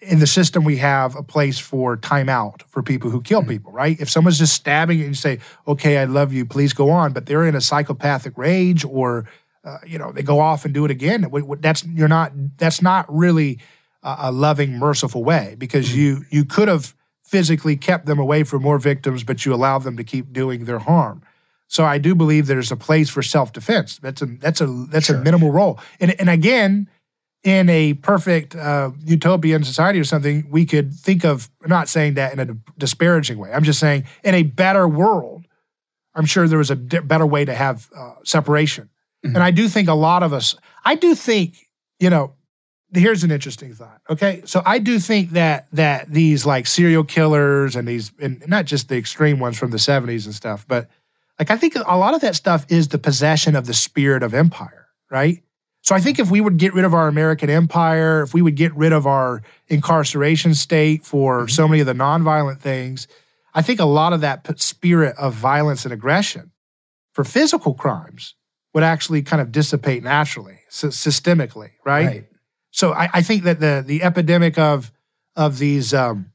in the system we have a place for timeout for people who kill mm-hmm. people, right? If someone's just stabbing you and you say, okay, I love you, please go on, but they're in a psychopathic rage or, uh, you know, they go off and do it again. That's, you're not, that's not really, a loving, merciful way because mm-hmm. you you could have physically kept them away from more victims, but you allow them to keep doing their harm. So I do believe there's a place for self defense. That's a that's a that's sure. a minimal role. And and again, in a perfect uh, utopian society or something, we could think of, not saying that in a disparaging way, I'm just saying in a better world, I'm sure there was a better way to have uh, separation. Mm-hmm. And I do think a lot of us, I do think, you know, here's an interesting thought. Okay, so I do think that that these like serial killers and these, and not just the extreme ones from the '70s and stuff, but like I think a lot of that stuff is the possession of the spirit of empire, right? So I think if we would get rid of our American empire, if we would get rid of our incarceration state for mm-hmm. so many of the nonviolent things, I think a lot of that spirit of violence and aggression for physical crimes would actually kind of dissipate naturally, systemically, right? right. So I, I, think that the the epidemic of of these um,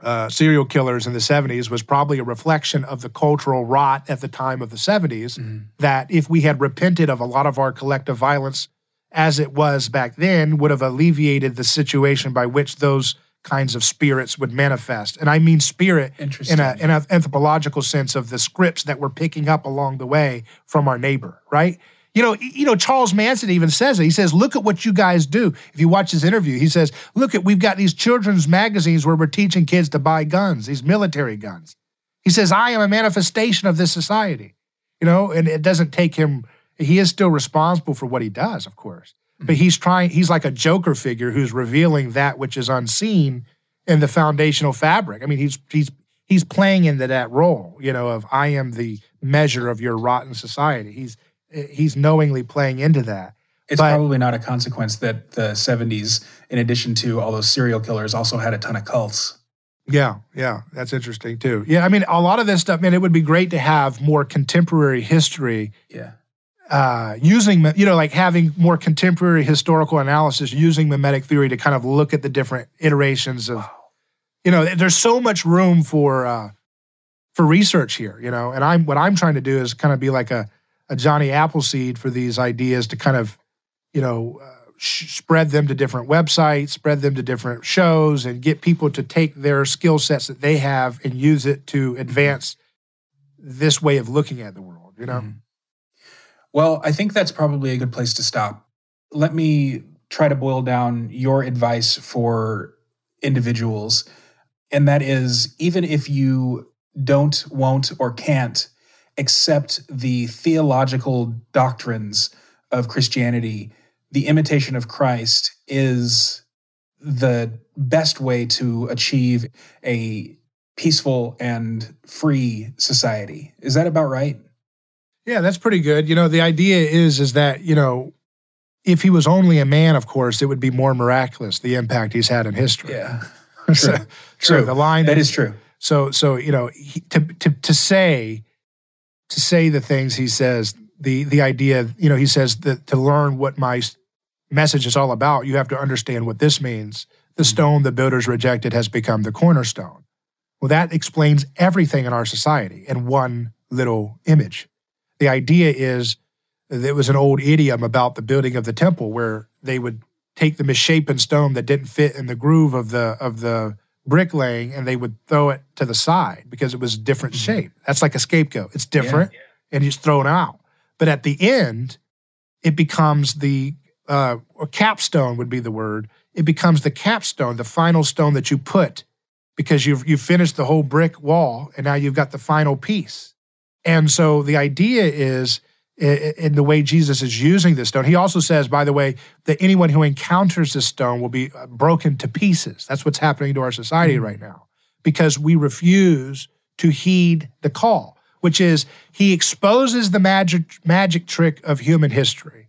uh, serial killers in the 70s was probably a reflection of the cultural rot at the time of the 70s. Mm-hmm. That if we had repented of a lot of our collective violence as it was back then, would have alleviated the situation by which those kinds of spirits would manifest. And I mean spirit in a in an anthropological sense of the scripts that we're picking up along the way from our neighbor, right? You know, you know, Charles Manson even says it. He says, "Look at what you guys do." If you watch his interview, he says, "Look at we've got these children's magazines where we're teaching kids to buy guns, these military guns." He says, "I am a manifestation of this society." You know, and it doesn't take him. He is still responsible for what he does, of course, mm-hmm. but he's trying. He's like a Joker figure who's revealing that which is unseen in the foundational fabric. I mean, he's he's he's playing into that role. You know, of I am the measure of your rotten society. He's he's knowingly playing into that. It's but, probably not a consequence that the 70s, in addition to all those serial killers, also had a ton of cults. Yeah, yeah, that's interesting too. Yeah, I mean, a lot of this stuff, man, it would be great to have more contemporary history. Yeah. Uh, using, you know, like having more contemporary historical analysis using mimetic theory to kind of look at the different iterations of, wow. you know, there's so much room for uh, for research here, you know. And I'm what I'm trying to do is kind of be like a a Johnny Appleseed for these ideas to kind of, you know, uh, sh- spread them to different websites, spread them to different shows, and get people to take their skill sets that they have and use it to advance this way of looking at the world. You know. Mm-hmm. Well, I think that's probably a good place to stop. Let me try to boil down your advice for individuals. And that is even if you don't, won't, or can't accept the theological doctrines of Christianity, the imitation of Christ is the best way to achieve a peaceful and free society. Is that about right? Yeah, that's pretty good. You know, the idea is is that, you know, if he was only a man, of course, it would be more miraculous the impact he's had in history. Yeah. True. so, true. So the line that is true. So so you know, he, to to to say to say the things he says, the the idea, you know, he says that to learn what my message is all about, you have to understand what this means. The mm-hmm. stone the builders rejected has become the cornerstone. Well, that explains everything in our society in one little image. The idea is there was an old idiom about the building of the temple where they would take the misshapen stone that didn't fit in the groove of the of the bricklaying and they would throw it to the side because it was a different mm-hmm. shape. That's like a scapegoat. It's different yeah, yeah. and you just throw it out. But at the end, it becomes the uh, or capstone would be the word. It becomes the capstone, the final stone that you put because you've you've finished the whole brick wall and now you've got the final piece. And so the idea is in the way Jesus is using this stone. He also says, by the way, that anyone who encounters this stone will be uh, broken to pieces. That's what's happening to our society mm-hmm. right now because we refuse to heed the call, which is he exposes the magic magic trick of human history.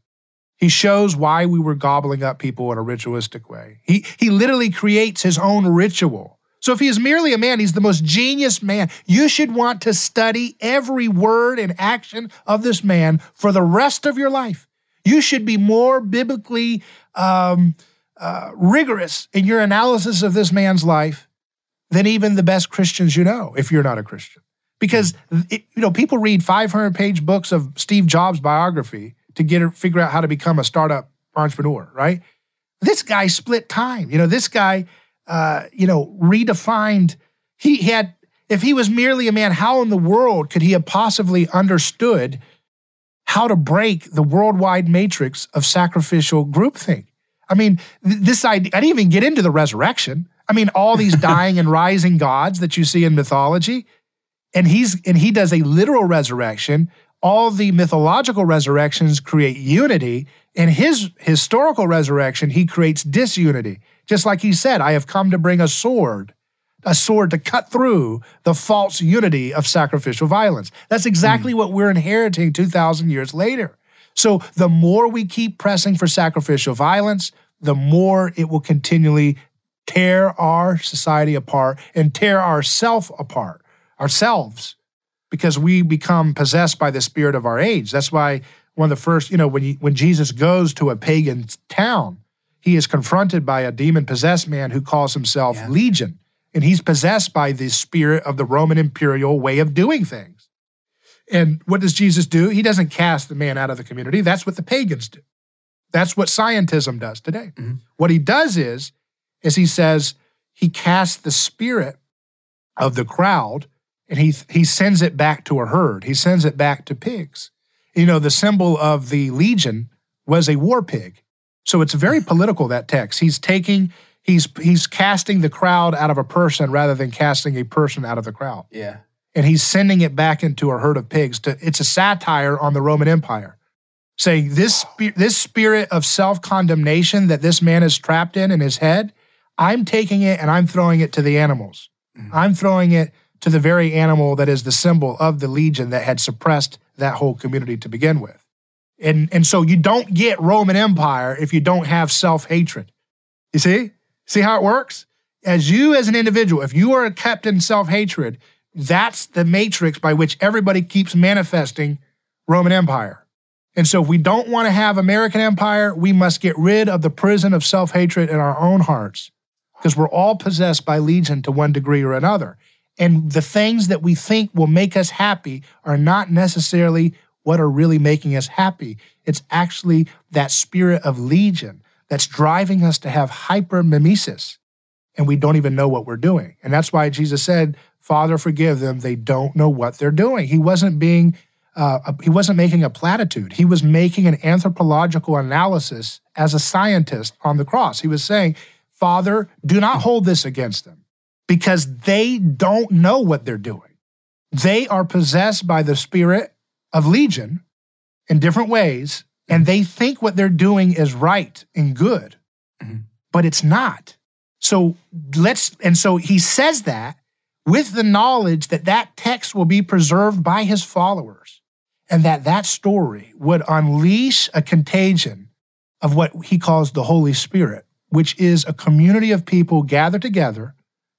He shows why we were gobbling up people in a ritualistic way. He he literally creates his own ritual so if he is merely a man, he's the most genius man. You should want to study every word and action of this man for the rest of your life. You should be more biblically um, uh, rigorous in your analysis of this man's life than even the best Christians you know, if you're not a Christian. Because it, you know people read 500 page books of Steve Jobs biography to get figure out how to become a startup entrepreneur, right? This guy split time. You know, this guy uh, you know, redefined. He had, if he was merely a man, how in the world could he have possibly understood how to break the worldwide matrix of sacrificial groupthink? I mean, this idea, I didn't even get into the resurrection. I mean, all these dying and rising gods that you see in mythology. And he's and he does a literal resurrection. All the mythological resurrections create unity. In his historical resurrection, he creates disunity. Just like he said, I have come to bring a sword, a sword to cut through the false unity of sacrificial violence. That's exactly mm. what we're inheriting 2,000 years later. So the more we keep pressing for sacrificial violence, the more it will continually tear our society apart and tear ourself apart, ourselves, because we become possessed by the spirit of our age. That's why one of the first, you know, when you, when Jesus goes to a pagan town, he is confronted by a demon possessed man who calls himself yeah. Legion, and he's possessed by the spirit of the Roman imperial way of doing things. And what does Jesus do? He doesn't cast the man out of the community. That's what the pagans do. That's what scientism does today. Mm-hmm. What he does is, is he says he casts the spirit of the crowd and he he sends it back to a herd. He sends it back to pigs. You know, the symbol of the legion was a war pig. So it's very political that text. He's taking he's he's casting the crowd out of a person rather than casting a person out of the crowd. Yeah. And he's sending it back into a herd of pigs to it's a satire on the Roman Empire saying this this spirit of self-condemnation that this man is trapped in in his head, I'm taking it and I'm throwing it to the animals. Mm-hmm. I'm throwing it to the very animal that is the symbol of the legion that had suppressed that whole community to begin with. And and so you don't get Roman Empire if you don't have self-hatred. You see? See how it works? As you as an individual, if you are kept in self-hatred, that's the matrix by which everybody keeps manifesting Roman Empire. And so, if we don't want to have American empire, we must get rid of the prison of self hatred in our own hearts because we're all possessed by legion to one degree or another. And the things that we think will make us happy are not necessarily what are really making us happy. It's actually that spirit of legion that's driving us to have hypermimesis. And we don't even know what we're doing. And that's why Jesus said, Father, forgive them. They don't know what they're doing. He wasn't being uh, he wasn't making a platitude. He was making an anthropological analysis as a scientist on the cross. He was saying, Father, do not hold this against them because they don't know what they're doing. They are possessed by the spirit of legion in different ways, and they think what they're doing is right and good, mm-hmm. but it's not. So let's, and so he says that with the knowledge that that text will be preserved by his followers and that that story would unleash a contagion of what he calls the Holy Spirit, which is a community of people gathered together,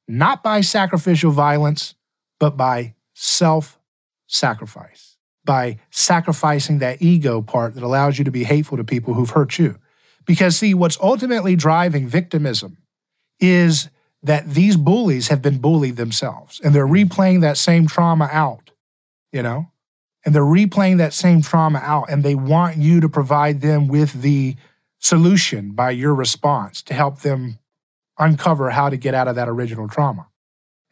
not by sacrificial violence, but by self sacrifice, by sacrificing that ego part that allows you to be hateful to people who've hurt you. Because, see, what's ultimately driving victimism is that these bullies have been bullied themselves and they're replaying that same trauma out, you know? and they're replaying that same trauma out and they want you to provide them with the solution by your response to help them uncover how to get out of that original trauma.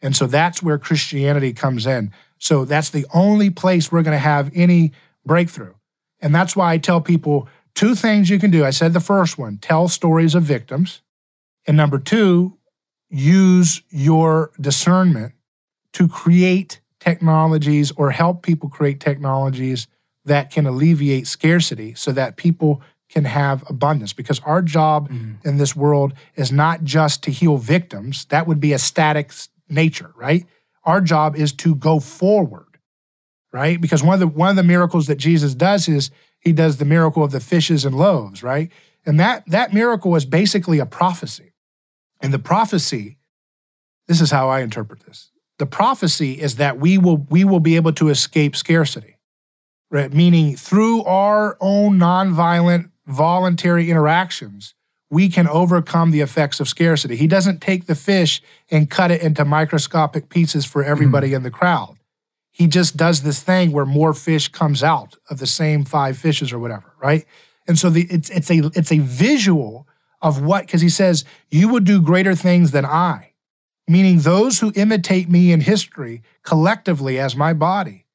And so that's where Christianity comes in. So that's the only place we're going to have any breakthrough. And that's why I tell people two things you can do. I said the first one tell stories of victims. And number two, use your discernment to create technologies or help people create technologies that can alleviate scarcity so that people can have abundance because our job mm. in this world is not just to heal victims that would be a static nature right our job is to go forward right? Because one of the one of the miracles that Jesus does is he does the miracle of the fishes and loaves right? And that that miracle is basically a prophecy. And the prophecy this is how I interpret this. The prophecy is that we will we will be able to escape scarcity right? Meaning through our own nonviolent voluntary interactions we can overcome the effects of scarcity he doesn't take the fish and cut it into microscopic pieces for everybody mm. in the crowd he just does this thing where more fish comes out of the same five fishes or whatever right and so the, it's, it's a it's a visual of what because he says you will do greater things than i meaning those who imitate me in history collectively as my body.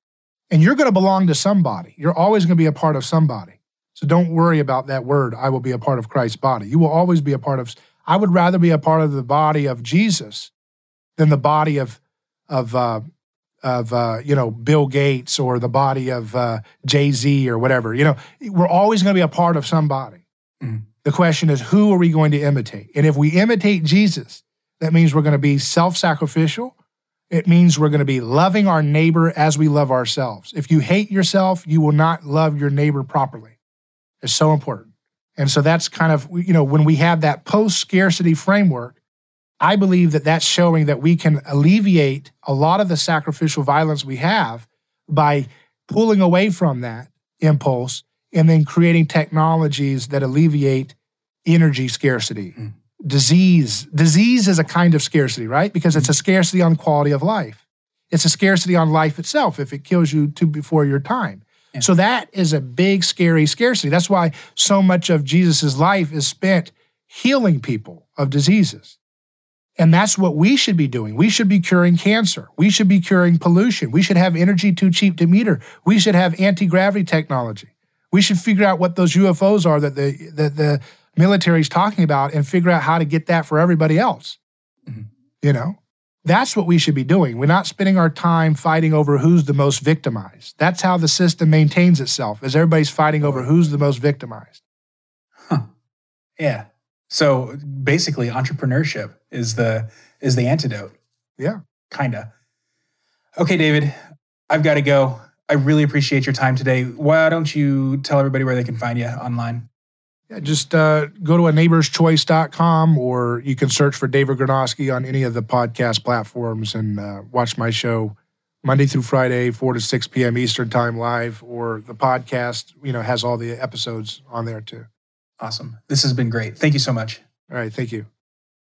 And you're going to belong to somebody. You're always going to be a part of somebody. So don't worry about that word, I will be a part of Christ's body. You will always be a part of, I would rather be a part of the body of Jesus than the body of, of, uh, of uh, you know Bill Gates or the body of uh, Jay Z or whatever. You know, we're always going to be a part of somebody. Mm. The question is, who are we going to imitate? And if we imitate Jesus, that means we're going to be self-sacrificial. It means we're going to be loving our neighbor as we love ourselves. If you hate yourself, you will not love your neighbor properly. It's so important. And so that's kind of, you know, when we have that post scarcity framework, I believe that that's showing that we can alleviate a lot of the sacrificial violence we have by pulling away from that impulse and then creating technologies that alleviate energy scarcity. Mm. Disease. Disease is a kind of scarcity, right? Because it's a scarcity on quality of life. It's a scarcity on life itself if it kills you to before your time. Yeah. So that is a big, scary scarcity. That's why so much of Jesus' life is spent healing people of diseases. And that's what we should be doing. We should be curing cancer. We should be curing pollution. We should have energy too cheap to meter. We should have anti gravity technology. We should figure out what those UFOs are that the, that the military is talking about and figure out how to get that for everybody else. Mm-hmm. You know, that's what we should be doing. We're not spending our time fighting over who's the most victimized. That's how the system maintains itself, is everybody's fighting over who's the most victimized. Huh. Yeah. So basically, entrepreneurship is the is the antidote. Yeah, kinda. Okay, David, I've got to go. I really appreciate your time today. Why don't you tell everybody where they can find you online? Yeah, just uh, go to a neighborschoice.com or you can search for David Gornoski on any of the podcast platforms and uh, watch my show Monday through Friday, 4 to 6 p.m. Eastern Time live, or the podcast, you know, has all the episodes on there too. Awesome. This has been great. Thank you so much. All right. Thank you.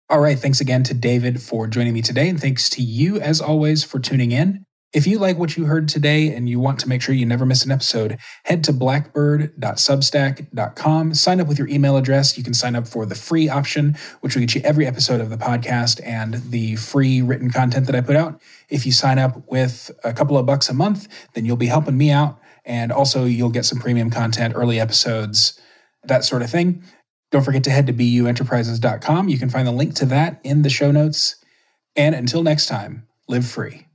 All right. Thanks again to David for joining me today. And thanks to you, as always, for tuning in. If you like what you heard today and you want to make sure you never miss an episode, head to blackbird.substack.com, sign up with your email address. You can sign up for the free option, which will get you every episode of the podcast and the free written content that I put out. If you sign up with a couple of bucks a month, then you'll be helping me out. And also, you'll get some premium content, early episodes, that sort of thing. Don't forget to head to buenterprises.com. You can find the link to that in the show notes. And until next time, live free.